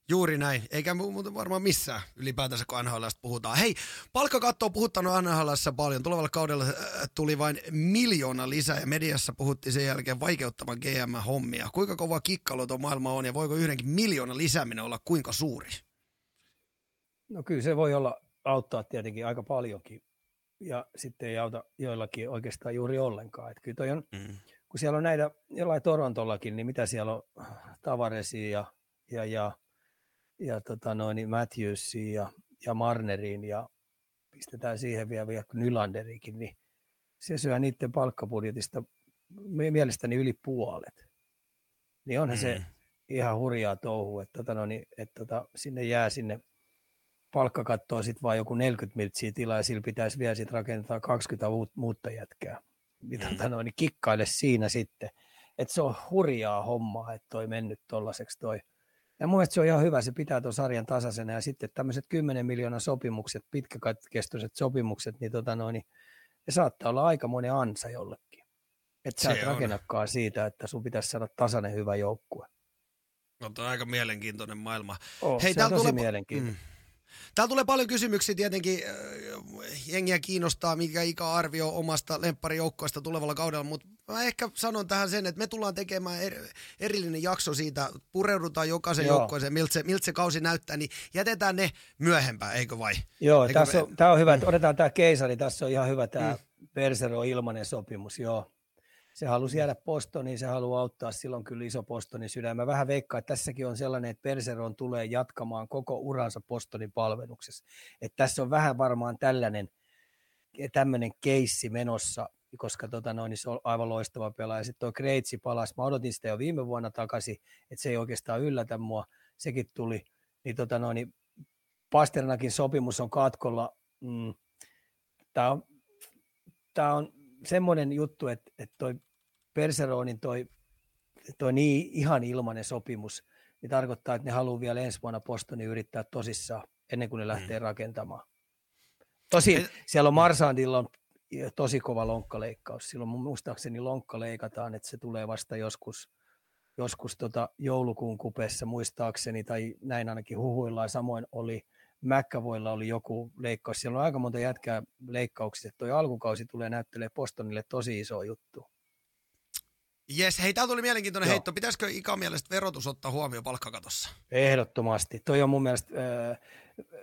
Juuri näin, eikä muuten varmaan missään ylipäätänsä, kun NHL puhutaan. Hei, palkkakatto on puhuttanut NHL paljon. Tulevalla kaudella tuli vain miljoona lisää ja mediassa puhuttiin sen jälkeen vaikeuttavan GM-hommia. Kuinka kova kikkailu tuo maailma on ja voiko yhdenkin miljoona lisääminen olla kuinka suuri? No kyllä se voi olla auttaa tietenkin aika paljonkin ja sitten ei auta joillakin oikeastaan juuri ollenkaan. Että kyllä toi on, mm. kun siellä on näitä, jollain Torontollakin, niin mitä siellä on Tavaresia ja, ja, ja, ja tota noin, niin Matthewsia ja, ja Marneriin ja pistetään siihen vielä, vielä Nylanderikin, niin se syö niiden palkkabudjetista mielestäni yli puolet. Niin onhan mm. se ihan hurjaa touhu, että, tota no, niin, että tota, sinne jää sinne palkkakattoa sitten vaan joku 40 miltsiä tilaa ja sillä pitäisi vielä sitten rakentaa 20 muuta jätkää. Niin, tota noin, niin kikkaile siinä sitten. Että se on hurjaa hommaa, että toi mennyt tollaiseksi toi. Ja mun mielestä se on ihan hyvä, se pitää tuon sarjan tasaisena ja sitten tämmöiset 10 miljoonan sopimukset, pitkäkestoiset sopimukset, niin, tota noin, niin ne saattaa olla aika monen ansa jollekin. Että sä et rakennakaan siitä, että sun pitäisi saada tasainen hyvä joukkue. No, on aika mielenkiintoinen maailma. Oh, Hei, se on tosi tulee... mielenkiintoinen. Mm. Täällä tulee paljon kysymyksiä tietenkin. Äh, jengiä kiinnostaa, mikä ikäarvio omasta lempparijoukkoista tulevalla kaudella, mutta mä ehkä sanon tähän sen, että me tullaan tekemään er, erillinen jakso siitä, pureudutaan jokaisen Joo. joukkoeseen, miltä se, miltä se kausi näyttää, niin jätetään ne myöhempään, eikö vai? Joo, eikö tässä me... on, tämä on hyvä, että otetaan tämä keisari, tässä on ihan hyvä tämä mm. Persero ilmanen sopimus, joo se halusi jäädä Postoniin, se haluaa auttaa silloin kyllä iso Postonin sydän. Mä vähän veikkaan, että tässäkin on sellainen, että Perseron tulee jatkamaan koko uransa Postonin palveluksessa. Että tässä on vähän varmaan tällainen tämmöinen keissi menossa, koska tota noin, niin se on aivan loistava pelaaja. Sitten tuo Kreitsi palasi, mä odotin sitä jo viime vuonna takaisin, että se ei oikeastaan yllätä mua, sekin tuli. Niin, tota noin, niin Pasternakin sopimus on katkolla. Mm, Tämä on, tää on semmoinen juttu, että, että toi Perseronin toi, toi niin ihan ilmainen sopimus, niin tarkoittaa, että ne haluaa vielä ensi vuonna Postoni yrittää tosissaan ennen kuin ne lähtee mm. rakentamaan. Tosin siellä on Marsandilla on tosi kova lonkkaleikkaus. Silloin muistaakseni lonkka leikataan, että se tulee vasta joskus, joskus tota joulukuun kupeessa muistaakseni, tai näin ainakin huhuillaan. Samoin oli McAvoylla oli joku leikkaus. Siellä on aika monta jätkää leikkauksissa. Tuo alkukausi tulee näyttelee Postonille tosi iso juttu. Jes, hei, täällä tuli mielenkiintoinen Joo. heitto. Pitäisikö Ika mielestä verotus ottaa huomioon palkkakatossa? Ehdottomasti. Toi on mun mielestä äh,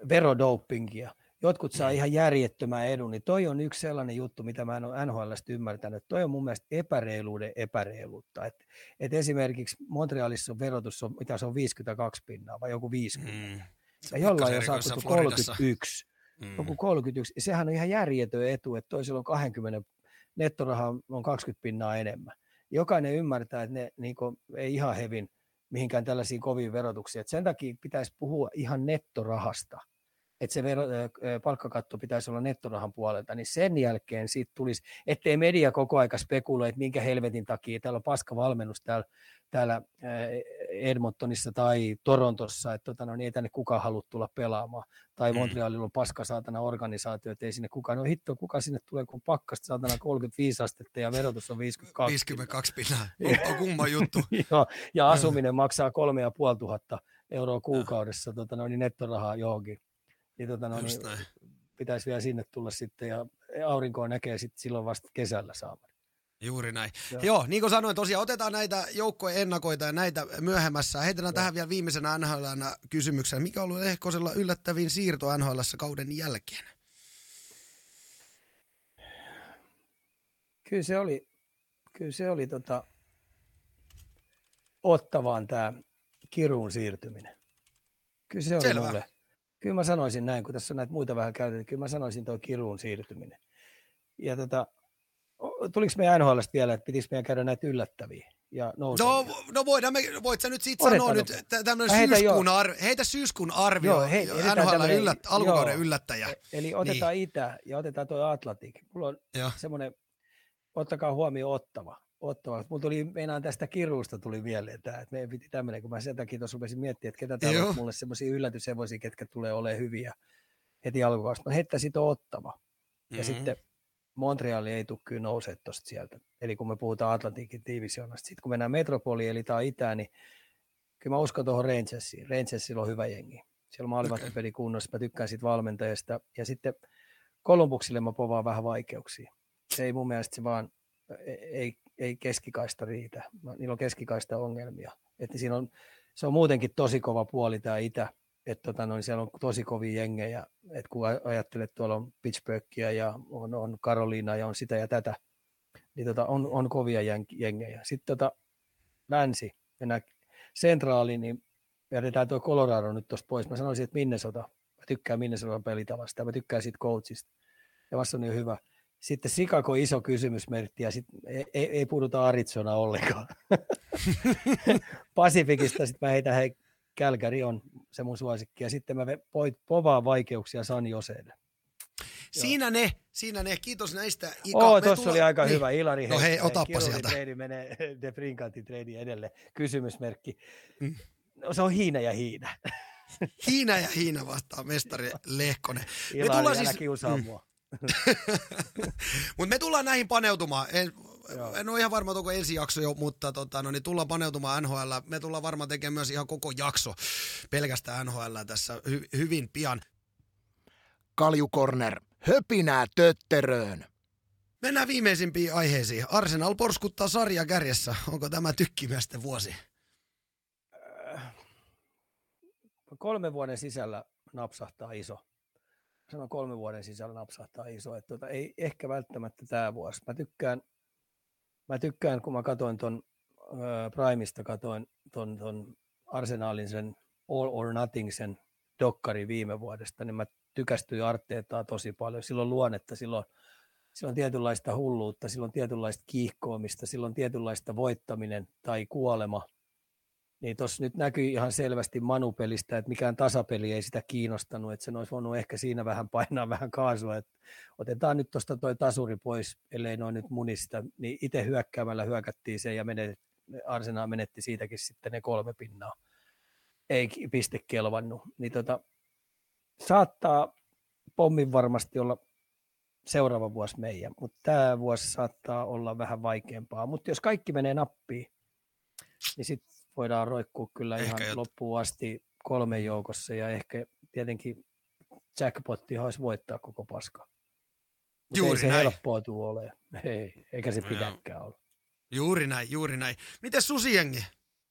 verodopingia. Jotkut saa mm. ihan järjettömän edun, niin toi on yksi sellainen juttu, mitä mä en ole NHLstä ymmärtänyt. Toi on mun mielestä epäreiluuden epäreiluutta. Et, et esimerkiksi Montrealissa on verotus, on, mitä se on 52 pinnaa vai joku 50. Mm. Ja jollain on saatu 31. Mm. Joku 31. Sehän on ihan järjetön etu, että toisella on 20 nettoraha on 20 pinnaa enemmän. Jokainen ymmärtää, että ne niin kuin, ei ihan hevin mihinkään tällaisiin koviin verotuksiin. Et sen takia pitäisi puhua ihan nettorahasta. Että se vero, palkkakatto pitäisi olla nettorahan puolelta, niin sen jälkeen siitä tulisi, ettei media koko aika spekuloi, että minkä helvetin takia täällä on paska valmennus täällä, täällä Edmontonissa tai Torontossa, että tota, no, niin ei tänne kukaan halua tulla pelaamaan. Tai mm. Montrealilla on paska saatana organisaatio, että ei sinne kukaan, no hitto, kuka sinne tulee, kun pakkasta saatana 35 astetta ja verotus on 52. 52 pinnaa, on, on kumma juttu. Joo, ja asuminen maksaa kolme ja puoli tuhatta euroa kuukaudessa tota, no, niin nettorahaa johonkin niin, tota, no, niin pitäisi vielä sinne tulla sitten ja aurinkoa näkee sitten silloin vasta kesällä saamaan. Juuri näin. Joo. Joo, niin kuin sanoin, tosiaan otetaan näitä joukkojen ennakoita ja näitä myöhemmässä. Heitetään Joo. tähän vielä viimeisenä NHL kysymyksen. Mikä on ollut Ehkosella yllättävin siirto NHL kauden jälkeen? Kyllä se oli, kyllä se oli tota, ottavaan tämä Kiruun siirtyminen. Kyllä se oli Selvä. mulle Kyllä mä sanoisin näin, kun tässä on näitä muita vähän käytetty, kyllä mä sanoisin tuo kiruun siirtyminen. Ja tota, tuliko meidän NHL vielä, että pitäisi meidän käydä näitä yllättäviä? Ja no, no voidaan me, voit sä nyt siitä Otetaan sanoa nyt tämmöinen syyskuun, arvio, heitä syyskuun arvio, joo, hei, NHL yllät, alkukauden joo, yllättäjä. E- eli otetaan niin. Itä ja otetaan tuo Atlantik. Mulla on semmoinen, ottakaa huomioon ottava ottava. Mulla tuli, meinaan tästä kiruusta tuli mieleen tämä, että me piti tämmöinen, kun mä sen takia tuossa rupesin miettimään, että ketä täällä on mulle semmoisia yllätyshevosia, ketkä tulee olemaan hyviä heti alkukaudesta. No heittää siitä ottava. Ja mm-hmm. sitten Montreali ei tule kyllä nousee tuosta sieltä. Eli kun me puhutaan Atlantikin divisioonasta. Sitten kun mennään Metropoliin, eli tämä itään, niin kyllä mä uskon tuohon Rangersiin. Rangersilla on hyvä jengi. Siellä maalivat okay. peli kunnossa. Mä tykkään siitä valmentajasta. Ja sitten Kolumbuksille mä povaan vähän vaikeuksia. Se ei mun mielestä se vaan ei, ei keskikaista riitä. Niillä on keskikaista ongelmia. Että siinä on, se on muutenkin tosi kova puoli tämä itä. Että tota, noin, siellä on tosi kovia jengejä. Että kun ajattelet, tuolla on Pittsburghia ja on, on Karoliina ja on sitä ja tätä, niin tota, on, on kovia jengejä. Sitten tota, länsi, mennään sentraali, niin jätetään tuo Colorado nyt tuosta pois. Mä sanoisin, että Minnesota. Mä tykkään Minnesotan pelitavasta. Mä tykkään siitä coachista. Ja vasta on niin hyvä. Sitten Chicago iso kysymysmerkki ja sitten ei, ei, ei puhuta Arizona ollenkaan. Pasifikista sitten mä heitän, hei, Kälkäri on se mun suosikki. Ja sitten mä voit povaa vaikeuksia San Joseelle. Siinä ne, siinä ne. Kiitos näistä. Ika, Oo, tuossa tulla... oli aika niin. hyvä. Ilari, no hei, otappa sieltä. Treidi menee De Brinkantin treidi edelle. Kysymysmerkki. Mm. No, se on Hiina ja Hiina. Hiina ja Hiina vastaa mestari Lehkonen. Ilari, älä siis... kiusaa mm. mua. Mutta me tullaan näihin paneutumaan. En, en ole ihan varma, onko ensi jakso jo, mutta tota, no, niin tullaan paneutumaan NHL. Me tullaan varmaan tekemään myös ihan koko jakso pelkästään NHL tässä hy- hyvin pian. Kaljukorner, höpinää tötteröön. Mennään viimeisimpiin aiheisiin. Arsenal porskuttaa sarja kärjessä. Onko tämä tykkimiesten vuosi? Kolmen vuoden sisällä napsahtaa iso sanon kolmen vuoden sisällä napsahtaa iso. Että tuota, ei ehkä välttämättä tämä vuosi. Mä tykkään, mä tykkään kun mä katsoin ton äh, Primeista, katsoin ton, ton Arsenalin sen All or Nothing sen dokkari viime vuodesta, niin mä tykästyin Arteetaa tosi paljon. Silloin luonnetta, silloin, silloin tietynlaista hulluutta, silloin tietynlaista kiihkoamista, silloin tietynlaista voittaminen tai kuolema – niin tuossa nyt näkyy ihan selvästi Manupelistä, että mikään tasapeli ei sitä kiinnostanut, että sen olisi voinut ehkä siinä vähän painaa vähän kaasua, että otetaan nyt tuosta toi tasuri pois, ellei noin nyt munista, niin itse hyökkäämällä hyökättiin se ja menet, Arsenal menetti siitäkin sitten ne kolme pinnaa. Ei piste kelvannut. Niin tota, saattaa pommin varmasti olla seuraava vuosi meidän, mutta tämä vuosi saattaa olla vähän vaikeampaa. Mutta jos kaikki menee nappiin, niin sitten voidaan roikkua kyllä ehkä ihan jot... loppuun asti kolmen joukossa ja ehkä tietenkin jackpotti olisi voittaa koko paska. Mutta Juuri ei se näin. helppoa tule ole. Ei, eikä se pidäkään ole. Juuri näin, juuri näin. Miten susijengi?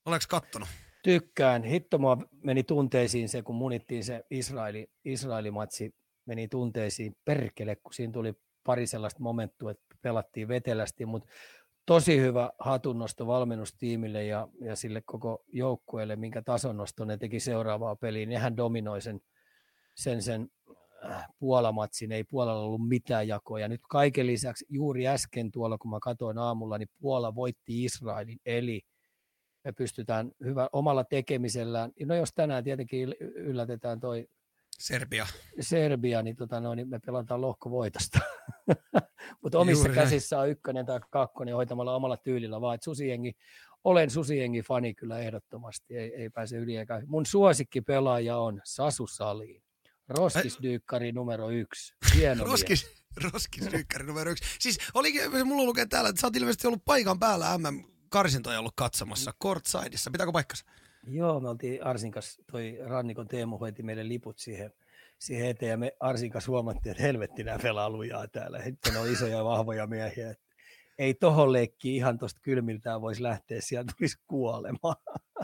Oleks kattonut? Tykkään. Hitto mua meni tunteisiin se, kun munittiin se Israeli, Israeli-matsi, meni tunteisiin perkele, kun siinä tuli pari sellaista momenttua, että pelattiin vetelästi, mutta tosi hyvä hatunnosto valmennustiimille ja, ja sille koko joukkueelle, minkä tasonnosto ne teki seuraavaa peliä. Nehän dominoi sen, sen, sen äh, Puolamatsin, ei Puolalla ollut mitään jakoa. Ja nyt kaiken lisäksi juuri äsken tuolla, kun mä katsoin aamulla, niin Puola voitti Israelin, eli me pystytään hyvä omalla tekemisellään. No jos tänään tietenkin yllätetään toi Serbia. Serbia, niin, tota, no, niin me pelataan lohkovoitosta. Mutta omissa Juuri käsissä näin. on ykkönen tai kakkonen hoitamalla omalla tyylillä, vaan susiengi, olen susiengi fani kyllä ehdottomasti, ei, ei pääse yli eikä. Mun suosikki pelaaja on Sasu Saliin. Roskisdyykkari numero yksi. Hieno Roskis, roskisdyykkari numero yksi. Siis olikin, mulla lukee täällä, että sä oot ilmeisesti ollut paikan päällä MM-karsintoja ollut katsomassa Courtsideissa. Pitääkö paikkansa? Joo, me oltiin Arsinkas, toi Rannikon Teemu hoiti meille liput siihen, siihen eteen ja me Arsinkas huomattiin, että helvetti nämä pelaa lujaa täällä. Sitten on isoja vahvoja miehiä. Että ei tohon leikki ihan tuosta kylmiltään voisi lähteä, sieltä tulisi kuolemaan.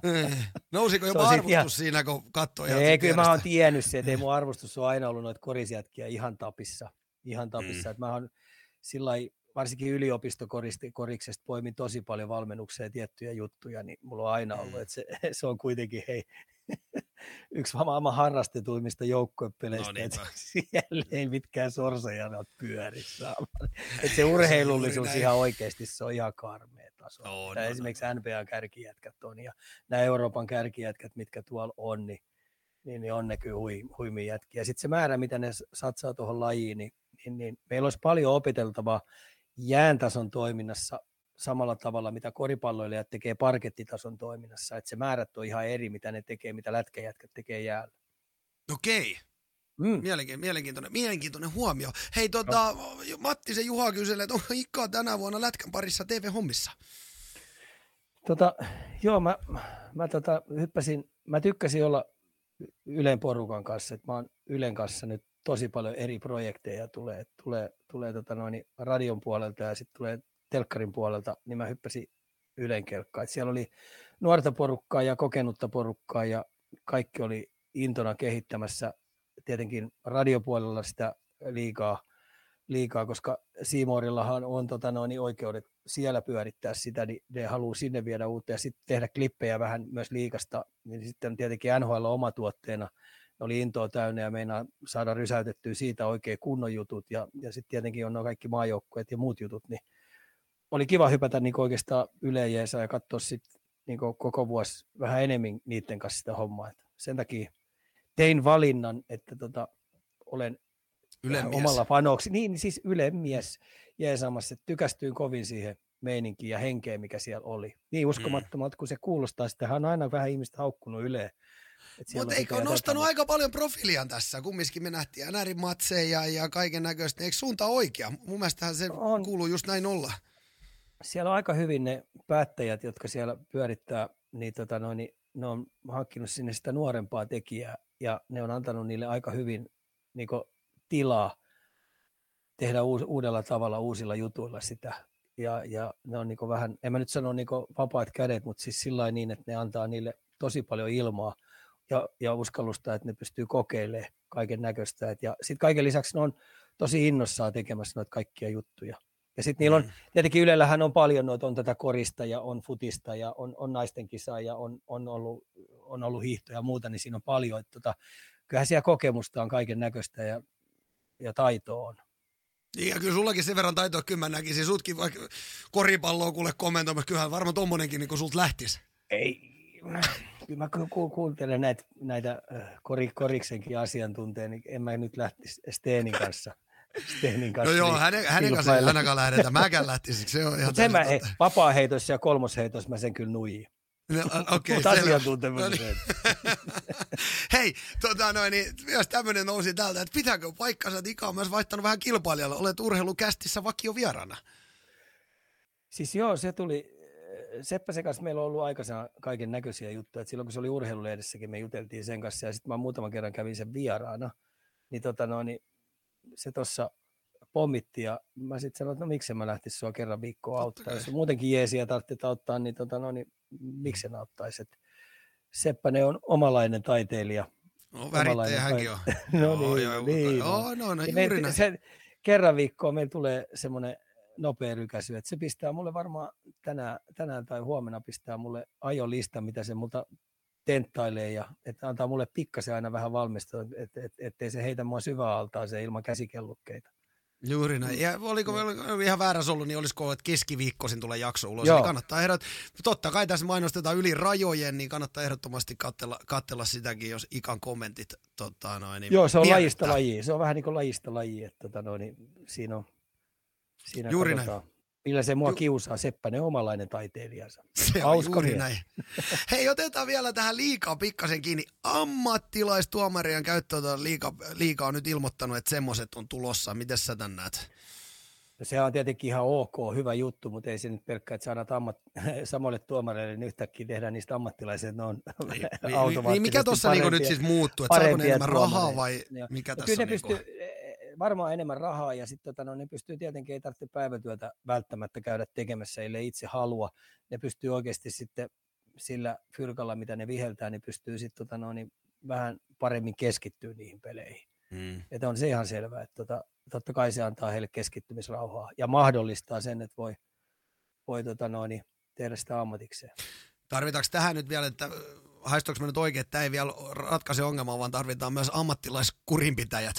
Eh, nousiko jopa arvostus ihan... siinä, kun katsoi Ei, kyllä mä oon tiennyt se, että ei mun arvostus ole aina ollut noita korisjätkiä ihan tapissa. Ihan tapissa. Mm. Että mä oon sillä varsinkin yliopistokoriksesta poimin tosi paljon valmennukseen tiettyjä juttuja, niin mulla on aina ollut, mm. että se, se on kuitenkin hei, yksi maailman harrastetuimmista joukkuepeleistä, no, että siellä ei mitkään sorsajana pyöri että se urheilullisuus ihan oikeasti, se on ihan karmea taso. No, no, esimerkiksi no. NBA-kärkijätkät on ja nämä Euroopan kärkijätkät, mitkä tuolla on, niin, niin, niin on ne kyllä hui, huimia jätkiä. Ja sitten se määrä, mitä ne satsaa tuohon lajiin, niin, niin, niin meillä olisi paljon opiteltavaa jääntason toiminnassa samalla tavalla, mitä koripalloilijat tekee parkettitason toiminnassa, että se määrät on ihan eri, mitä ne tekee, mitä lätkäjätkät tekee jäällä. Okei. Mm. Mielenkiintoinen, mielenkiintoinen, mielenkiintoinen huomio. Hei, tota, no. Matti se Juha kyselee, että onko Ikka tänä vuonna Lätkän parissa TV-hommissa? Tota, joo, mä, mä tota, hyppäsin, mä tykkäsin olla Ylen porukan kanssa, että mä oon Ylen kanssa nyt tosi paljon eri projekteja tulee, tulee, tulee tota noin, radion puolelta ja sitten tulee telkkarin puolelta, niin mä hyppäsin Ylen kelkkaan. Siellä oli nuorta porukkaa ja kokenutta porukkaa ja kaikki oli intona kehittämässä tietenkin radiopuolella sitä liikaa, liikaa koska Siimoorillahan on tota noin, oikeudet siellä pyörittää sitä, niin ne haluaa sinne viedä uutta ja sitten tehdä klippejä vähän myös liikasta, niin sitten tietenkin NHL oma tuotteena – oli intoa täynnä ja meinaa saada rysäytettyä siitä oikein kunnon jutut ja, ja sitten tietenkin on nuo kaikki maajoukkueet ja muut jutut, niin oli kiva hypätä niin oikeastaan ylejeesä ja katsoa sitten niin koko vuosi vähän enemmän niiden kanssa sitä hommaa. Et sen takia tein valinnan, että tota, olen Ylemies. omalla panoksi, niin siis ylemies jeesaamassa, että tykästyin kovin siihen meininkiin ja henkeen, mikä siellä oli. Niin uskomattomalta mm. kun se kuulostaa, sitähän on aina vähän ihmistä haukkunut Yleen mutta eikö ole nostanut aika paljon profiilian tässä? Kumminkin me nähtiin NRin matseja ja kaiken näköistä. Eikö suunta oikea? Mun mielestähän se on. kuuluu just näin olla. Siellä on aika hyvin ne päättäjät, jotka siellä pyörittää, niin, tota noin, niin ne on hankkinut sinne sitä nuorempaa tekijää ja ne on antanut niille aika hyvin niin tilaa tehdä uudella tavalla uusilla jutuilla sitä. Ja, ja ne on niin vähän, en mä nyt sano niin vapaat kädet, mutta siis sillä niin, että ne antaa niille tosi paljon ilmaa ja, ja uskallusta, että ne pystyy kokeilemaan kaiken näköistä. Ja sitten kaiken lisäksi ne on tosi innossaan tekemässä noita kaikkia juttuja. Ja sitten niillä on, mm. tietenkin Ylellähän on paljon noita, on tätä korista ja on futista ja on, on naisten kisaa ja on, on, ollut, on ollut hiihtoja ja muuta, niin siinä on paljon. Että tota, kyllähän siellä kokemusta on kaiken näköistä ja, ja taitoa on. Niin ja kyllä sullakin sen verran taitoa, kyllä mä näkisin sutkin vaikka koripalloa kuule kommentoimassa, kyllähän varmaan tommonenkin niin sulta lähtisi. Ei, kyllä mä ku, kuuntelen näitä, näitä kori, koriksenkin asiantunteja, niin en mä nyt lähtisi Steenin kanssa. Steenin kanssa no joo, hänen, hänen kanssa ei ainakaan lähdetä. Mäkään lähtisin, se on ihan sen mä, he, vapaa-heitossa ja kolmosheitossa mä sen kyllä nuijin. No, okay, Mutta asiantuntemus. No niin. Hei, tota noin, niin myös tämmöinen nousi täältä, että pitääkö paikkansa, että Ika on myös vaihtanut vähän kilpailijalle. Olet urheilukästissä vakio vierana. Siis joo, se tuli, Seppäsen kanssa meillä on ollut aikaisemmin kaiken näköisiä juttuja. Et silloin kun se oli urheilulehdessäkin, me juteltiin sen kanssa ja sitten mä muutaman kerran kävin sen vieraana. Niin, tota no, niin se tuossa pommitti ja mä sitten sanoin, että no miksi mä lähtisin sua kerran viikkoa auttaa. Jos muutenkin jeesiä tarvitsee auttaa, niin, tota, no, niin miksi en auttaisi. Et Seppänen on omalainen taiteilija. No värittäjä hänkin on. no niin, joo, niin. Joo, no, no, juuri näin. Se, kerran viikkoa meillä tulee semmoinen nopea rykäsy. että se pistää mulle varmaan tänään, tänään tai huomenna pistää mulle ajolista, mitä se multa tenttailee ja että antaa mulle pikkasen aina vähän valmistaa, että et, et, ettei se heitä mua se ilman käsikellukkeita. Juuri näin. Ja oliko no. ihan väärässä ollut, niin olisiko, että keskiviikkoisin tulee jakso ulos. Joo. Niin kannattaa ehdot, totta kai tässä mainostetaan yli rajojen, niin kannattaa ehdottomasti katsella, katsella sitäkin, jos ikan kommentit. Tota, noin, niin Joo, se on miellyttää. lajista laji. Se on vähän niin kuin lajista laji, että tota, no, niin siinä on, siinä Juuri katsotaan, millä se mua Ju- kiusaa. Seppänen omalainen taiteilijansa. Se on Hauska juuri mies. näin. Hei, otetaan vielä tähän liikaa pikkasen kiinni. Ammattilaistuomarien käyttö liika, liika on nyt ilmoittanut, että semmoiset on tulossa. Miten sä tän näet? No, se on tietenkin ihan ok, hyvä juttu, mutta ei se nyt pelkkä, että saadaan ammat, samoille tuomareille niin yhtäkkiä tehdään niistä ammattilaisia, että ne on Niin, niin, niin, automaattisesti mikä tuossa niinku nyt siis muuttuu? Että saako ne enemmän rahaa vai mikä No tässä kyllä on? ne Niinku? Varmaan enemmän rahaa ja sitten tota, no, ne pystyy tietenkin, ei tarvitse päivätyötä välttämättä käydä tekemässä, ellei itse halua. Ne pystyy oikeasti sitten sillä fyrkalla, mitä ne viheltää, niin pystyy sitten tota, no, niin vähän paremmin keskittyä niihin peleihin. Mm. Että on se ihan selvää, että tota, totta kai se antaa heille keskittymisrauhaa ja mahdollistaa sen, että voi, voi tota, no, niin, tehdä sitä ammatikseen. Tarvitaanko tähän nyt vielä, että haistuuko me nyt oikein, että tämä ei vielä ratkaise ongelmaa, vaan tarvitaan myös ammattilaiskurinpitäjät.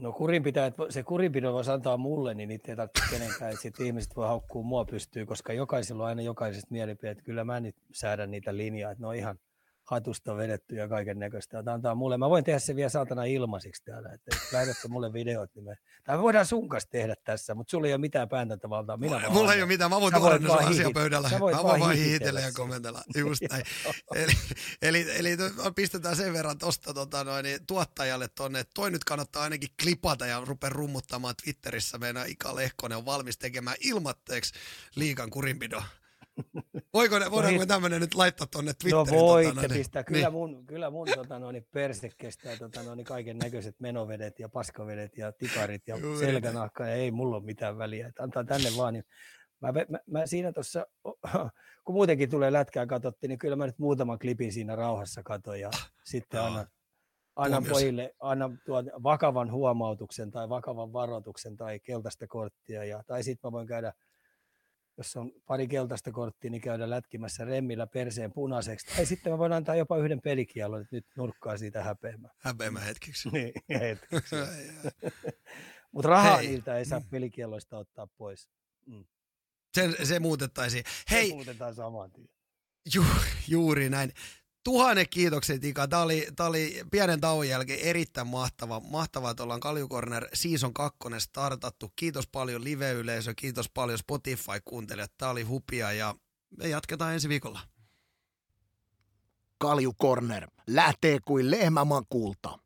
No kurinpitäjät, se kurinpidon voisi antaa mulle, niin niitä ei tarvitse kenenkään, että sitten ihmiset voi haukkua mua pystyy, koska jokaisella on aina jokaisesta mielipiteet. että Kyllä mä nyt säädän niitä linjaa, että ne on ihan hatusta vedetty ja kaiken näköistä. Antaa mulle. Mä voin tehdä se vielä saatana ilmaisiksi täällä, että jos lähetette mulle videot, niin me... Tai me voidaan sun kanssa tehdä tässä, mutta sulla ei ole mitään pääntävaltaa. Minä vaan Mulla ei ole mitään, mä voin tuoda ne sun asiapöydällä. Mä voin vaan hihitellä ja kommentella. Just näin. eli, eli, eli pistetään sen verran tosta tota, noin, niin tuottajalle tonne, että toi nyt kannattaa ainakin klipata ja rupea rummuttamaan Twitterissä. Meidän Ika Lehkonen on valmis tekemään ilmatteeksi liikan kurinpidon. Voiko ne, voidaanko me hit- tämmönen nyt laittaa tonne No Twitteriin? voitte tota, noin, pistää. Kyllä Niin. mun, kyllä mun tota, noin, perse kestää tota, noin, kaiken näköiset menovedet ja paskavedet ja tikarit ja Juuri selkänahka. Ja ei mulla ole mitään väliä. Että antaa tänne vaan. Niin mä, mä, mä, siinä tuossa, kun muutenkin tulee lätkää katsottiin, niin kyllä mä nyt muutaman klipin siinä rauhassa katon ja sitten annan, annan pojille annan tuon vakavan huomautuksen tai vakavan varoituksen tai keltaista korttia. Ja, tai sitten mä voin käydä jos on pari keltaista korttia, niin käydä lätkimässä remmillä perseen punaiseksi. Tai sitten mä voin antaa jopa yhden pelikielon, että nyt nurkkaa siitä häpeämään. Häpeämä hetkeksi. Niin, Mutta rahaa Hei. niiltä ei saa pelikieloista ottaa pois. Sen, se muutettaisiin. Se Hei, muutetaan saman tien. Ju, juuri näin. Tuhannet kiitokset Ika. Tämä oli, tämä oli pienen tauon jälkeen erittäin mahtava. Mahtavaa, että ollaan Kalju Corner Season 2 startattu. Kiitos paljon live-yleisö, kiitos paljon Spotify-kuuntelijat. Tämä oli hupia ja me jatketaan ensi viikolla. Kalju Corner lähtee kuin lehmämakulta.